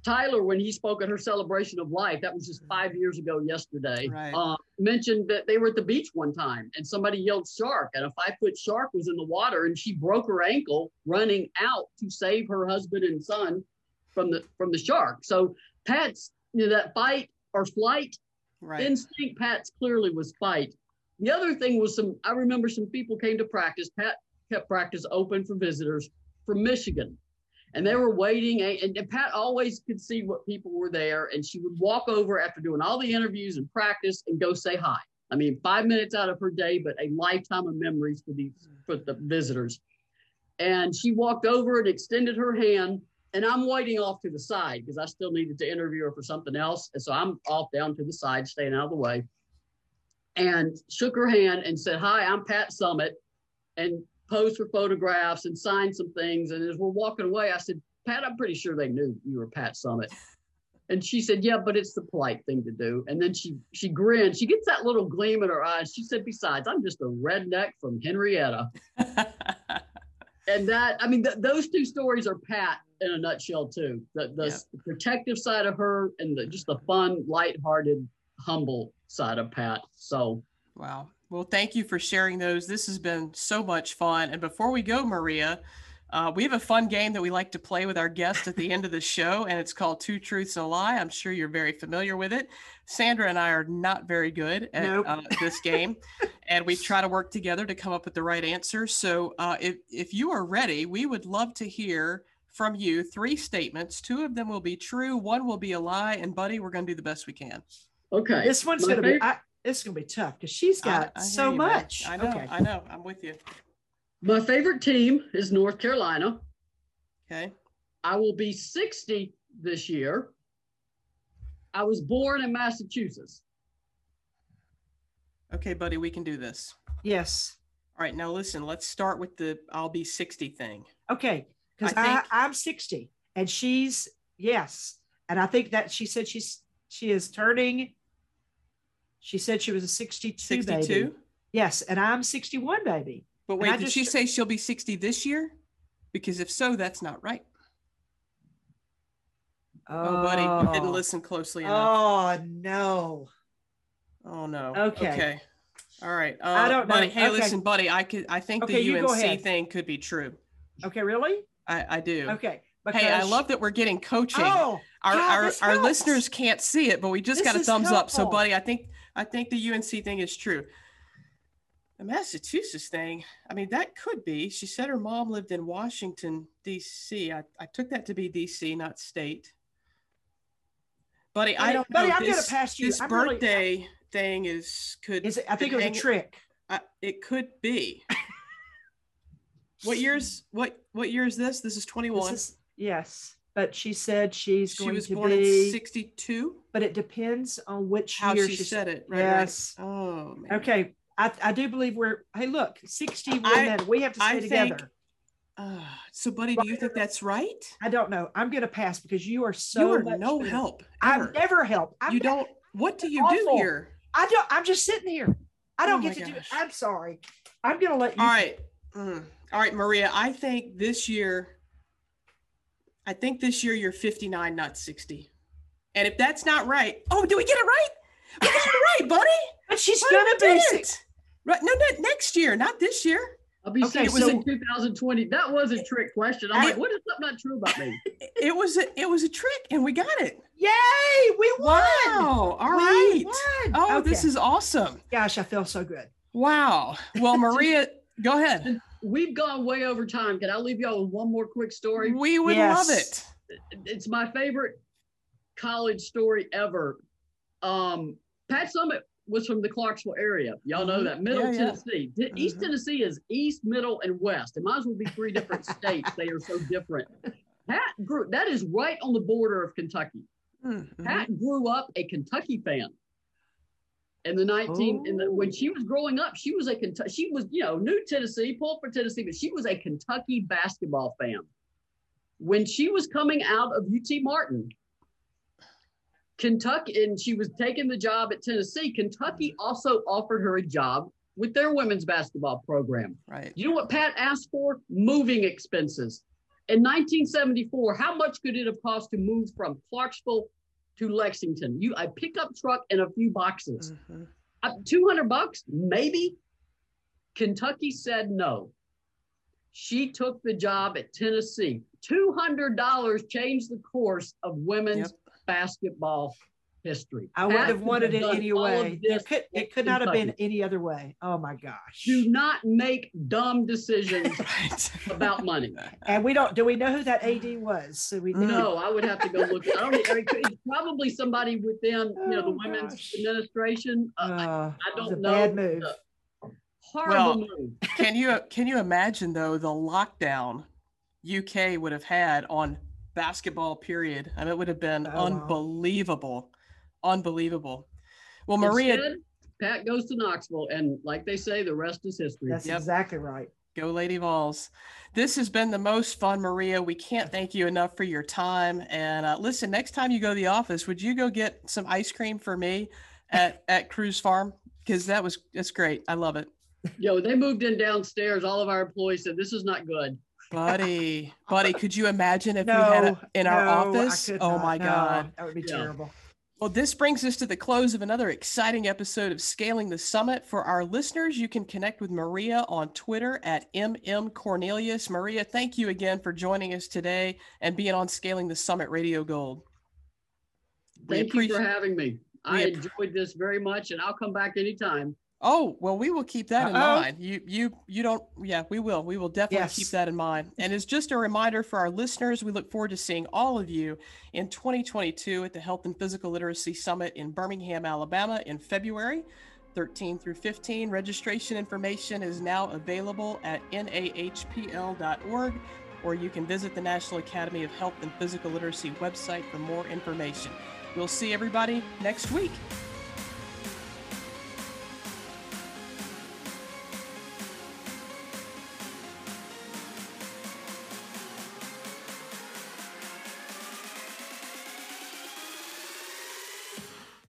Speaker 4: Tyler, when he spoke at her celebration of life, that was just five years ago yesterday,
Speaker 2: Right.
Speaker 4: uh, mentioned that they were at the beach one time and somebody yelled shark and a five foot shark was in the water and she broke her ankle running out to save her husband and son from the from the shark. So Pat's you know that fight or flight
Speaker 2: Right.
Speaker 4: instinct Pat's clearly was fight. The other thing was some I remember some people came to practice. Pat kept practice open for visitors from Michigan. And they were waiting and, and Pat always could see what people were there and she would walk over after doing all the interviews and practice and go say hi. I mean, 5 minutes out of her day but a lifetime of memories for these for the visitors. And she walked over and extended her hand and I'm waiting off to the side because I still needed to interview her for something else. And so I'm off down to the side, staying out of the way, and shook her hand and said, Hi, I'm Pat Summitt, and posed for photographs and signed some things. And as we're walking away, I said, Pat, I'm pretty sure they knew you were Pat Summitt. And she said, Yeah, but it's the polite thing to do. And then she she grinned. She gets that little gleam in her eyes. She said, Besides, I'm just a redneck from Henrietta. [laughs] And that, I mean, th- those two stories are Pat in a nutshell, too. The, the,
Speaker 2: Yeah.
Speaker 4: the protective side of her and the, just the fun, lighthearted, humble side of Pat. So,
Speaker 2: Wow. Well, thank you for sharing those. This has been so much fun. And before we go, Maria, uh, we have a fun game that we like to play with our guests at the end of the show, and it's called Two Truths and a Lie. I'm sure you're very familiar with it. Sandra and I are not very good at
Speaker 3: Nope.
Speaker 2: uh, this game, [laughs] and we try to work together to come up with the right answer. So, uh, if if you are ready, we would love to hear from you three statements. Two of them will be true, one will be a lie. And, buddy, we're going to do the best we can.
Speaker 4: okay.
Speaker 3: This one's gonna be
Speaker 4: favorite-
Speaker 3: I, this gonna be tough because she's got
Speaker 2: I hear
Speaker 3: so
Speaker 2: you, man.
Speaker 3: much.
Speaker 2: I know.
Speaker 3: Okay.
Speaker 2: I know. I'm with you.
Speaker 4: My favorite team is North Carolina.
Speaker 2: Okay.
Speaker 4: I will be 60 this year. I was born in Massachusetts.
Speaker 2: Okay, buddy, we can do this.
Speaker 3: Yes.
Speaker 2: All right, now listen, let's start with the I'll be 60 thing.
Speaker 3: Okay. Because
Speaker 2: I,
Speaker 3: I I'm 60 and she's yes. And I think that she said she's she is turning. She said she was a 62,
Speaker 2: 62?
Speaker 3: baby. Yes, and I'm 61, baby.
Speaker 2: But wait, did
Speaker 3: just-
Speaker 2: she say she'll be 60 this year? Because if so, that's not right. Oh, buddy, you didn't listen closely enough.
Speaker 3: Oh no.
Speaker 2: Oh, no.
Speaker 3: Okay.
Speaker 2: Okay. All right. Uh,
Speaker 3: I don't know.
Speaker 2: Buddy, hey,
Speaker 3: Okay.
Speaker 2: listen, buddy, I could I think
Speaker 3: Okay,
Speaker 2: the UNC thing could be true.
Speaker 3: Okay, really?
Speaker 2: I, I do.
Speaker 3: Okay.
Speaker 2: Hey, I love that we're getting coaching.
Speaker 3: Oh,
Speaker 2: our our, our listeners can't see it, but we just
Speaker 3: This
Speaker 2: got a thumbs up. So, buddy, I think I think the UNC thing is true. The Massachusetts thing, I mean, that could be. She said her mom lived in Washington, D.C. I, I took that to be D.C., not state. Buddy, I don't
Speaker 3: buddy,
Speaker 2: know.
Speaker 3: I'm gonna
Speaker 2: this,
Speaker 3: pass you.
Speaker 2: This
Speaker 3: I'm really-
Speaker 2: birthday thing is could.
Speaker 3: is it, I think it was a trick.
Speaker 2: I, it could be. what [laughs] year's what what year is this? This is twenty one.
Speaker 3: This is, yes, but she said she's
Speaker 2: She
Speaker 3: going
Speaker 2: was
Speaker 3: to
Speaker 2: born
Speaker 3: be.
Speaker 2: in sixty two.
Speaker 3: but it depends on which
Speaker 2: How
Speaker 3: year
Speaker 2: she
Speaker 3: she
Speaker 2: said it. Right,
Speaker 3: Yes.
Speaker 2: Right. Oh man.
Speaker 3: Okay, I, I do believe we're. Hey, look, sixty
Speaker 2: I-
Speaker 3: women. we have to
Speaker 2: I
Speaker 3: stay
Speaker 2: think-
Speaker 3: together.
Speaker 2: Uh, so, buddy, do you think that's right?
Speaker 3: I don't know. I'm going to pass because you are so.
Speaker 2: you are no
Speaker 3: better.
Speaker 2: help. Ever.
Speaker 3: never help. I'm
Speaker 2: you don't. What do you do here?
Speaker 3: I don't. I'm just sitting here. I
Speaker 2: Oh
Speaker 3: don't
Speaker 2: my
Speaker 3: get to do it. I'm sorry. I'm going to let you.
Speaker 2: All right. Mm. All right, Maria. I think this year. I think this year you're 59, not 60. And if that's not right, oh, do we get it right? We got it right, buddy.
Speaker 3: But she's going to be.
Speaker 2: Did
Speaker 3: six-
Speaker 2: it. Right? No, no, next year, not this year.
Speaker 4: I'll be
Speaker 3: Okay,
Speaker 4: 60
Speaker 3: so-
Speaker 4: in 2020. That was a trick question. I'm
Speaker 2: I-
Speaker 4: like, what is something not true about me? [laughs]
Speaker 2: It was a, it was a trick, and we got it.
Speaker 3: Yay! We won.
Speaker 2: Wow! All
Speaker 3: We
Speaker 2: right.
Speaker 3: won.
Speaker 2: Oh, this is awesome.
Speaker 3: Gosh, I feel so good.
Speaker 2: Wow. Well, [laughs] Maria, go ahead.
Speaker 4: We've gone way over time. Can I leave y'all with one more quick story?
Speaker 2: We would
Speaker 3: Yes.
Speaker 2: love it.
Speaker 4: It's my favorite college story ever. Um, Pat Summitt was from the Clarksville area. Y'all know
Speaker 2: Mhm.
Speaker 4: that. Middle
Speaker 2: Yeah, yeah.
Speaker 4: Tennessee. Di- East
Speaker 2: Mhm.
Speaker 4: Tennessee is East, Middle, and West. It might as well be three different states. They are so different. Pat grew, that is right on the border of Kentucky.
Speaker 2: Mhm.
Speaker 4: Pat grew up a Kentucky fan. In the 19, in the, when she was growing up, she was a Kentucky, she was, you know, new Tennessee, pulled for Tennessee, but she was a Kentucky basketball fan. When she was coming out of UT Martin, Kentucky, and she was taking the job at Tennessee, Kentucky also offered her a job with their women's basketball program.
Speaker 2: Right.
Speaker 4: You know what Pat asked for? Moving expenses. In 1974, how much could it have cost to move from Clarksville to Lexington? You a pickup truck and a few boxes.
Speaker 2: Mhm.
Speaker 4: Uh, 200 bucks, maybe. Kentucky said no. She took the job at Tennessee. $200 changed the course of women's basketball history.
Speaker 3: I wouldn't have wanted it
Speaker 4: done
Speaker 3: any way. It could, it could not have been any other way. Oh my gosh.
Speaker 4: Do not make dumb decisions [laughs]
Speaker 2: Right.
Speaker 4: about money.
Speaker 3: And we don't. Do we know who that AD was? So we.
Speaker 4: No, I would have to go look. I don't. I mean, it's probably somebody within you know the
Speaker 3: Oh,
Speaker 4: women's
Speaker 3: gosh.
Speaker 4: administration. Uh, I-
Speaker 3: Uh,
Speaker 4: I
Speaker 3: it
Speaker 4: don't know.
Speaker 3: Bad move.
Speaker 4: horrible
Speaker 2: Well,
Speaker 4: move.
Speaker 2: Can you can you imagine though the lockdown UK would have had on basketball period? I mean, it would have been
Speaker 3: Oh, wow.
Speaker 2: unbelievable, unbelievable. Well, Maria,
Speaker 4: Instead, Pat goes to Knoxville, and like they say, the rest is history.
Speaker 3: That's
Speaker 2: Yep.
Speaker 3: exactly right.
Speaker 2: Go Lady Vols. This has been the most fun, Maria. We can't thank you enough for your time. And uh, listen, next time you go to the office, would you go get some ice cream for me at, [laughs] at Cruze Farm? Because that was that's great. I love it.
Speaker 4: Yo, they moved in downstairs. All of our employees said, "This is not good."
Speaker 2: Buddy, buddy, could you imagine if we had
Speaker 3: No,
Speaker 2: it in our
Speaker 3: no, I
Speaker 2: office? Oh
Speaker 3: not.
Speaker 2: my
Speaker 3: No,
Speaker 2: God.
Speaker 3: that would be
Speaker 4: Yeah.
Speaker 3: terrible.
Speaker 2: Well, this brings us to the close of another exciting episode of Scaling the Summit. For our listeners, you can connect with Maria on Twitter at MM Cornelius. Maria, thank you again for joining us today and being on Scaling the Summit Radio Gold. We
Speaker 4: Thank you
Speaker 2: appreciate-
Speaker 4: for having me. I enjoyed this very much, and I'll come back anytime.
Speaker 2: Oh, well, we will keep that in
Speaker 3: Uh-oh.
Speaker 2: mind. You you you don't yeah, we will. We will definitely keep that in mind. And as just a reminder for our listeners, we look forward to seeing all of you in 2022 at the Health and Physical Literacy Summit in Birmingham, Alabama in February 13 through 15. Registration information is now available at nahpl.org or you can visit the National Academy of Health and Physical Literacy website for more information. We'll see everybody next week.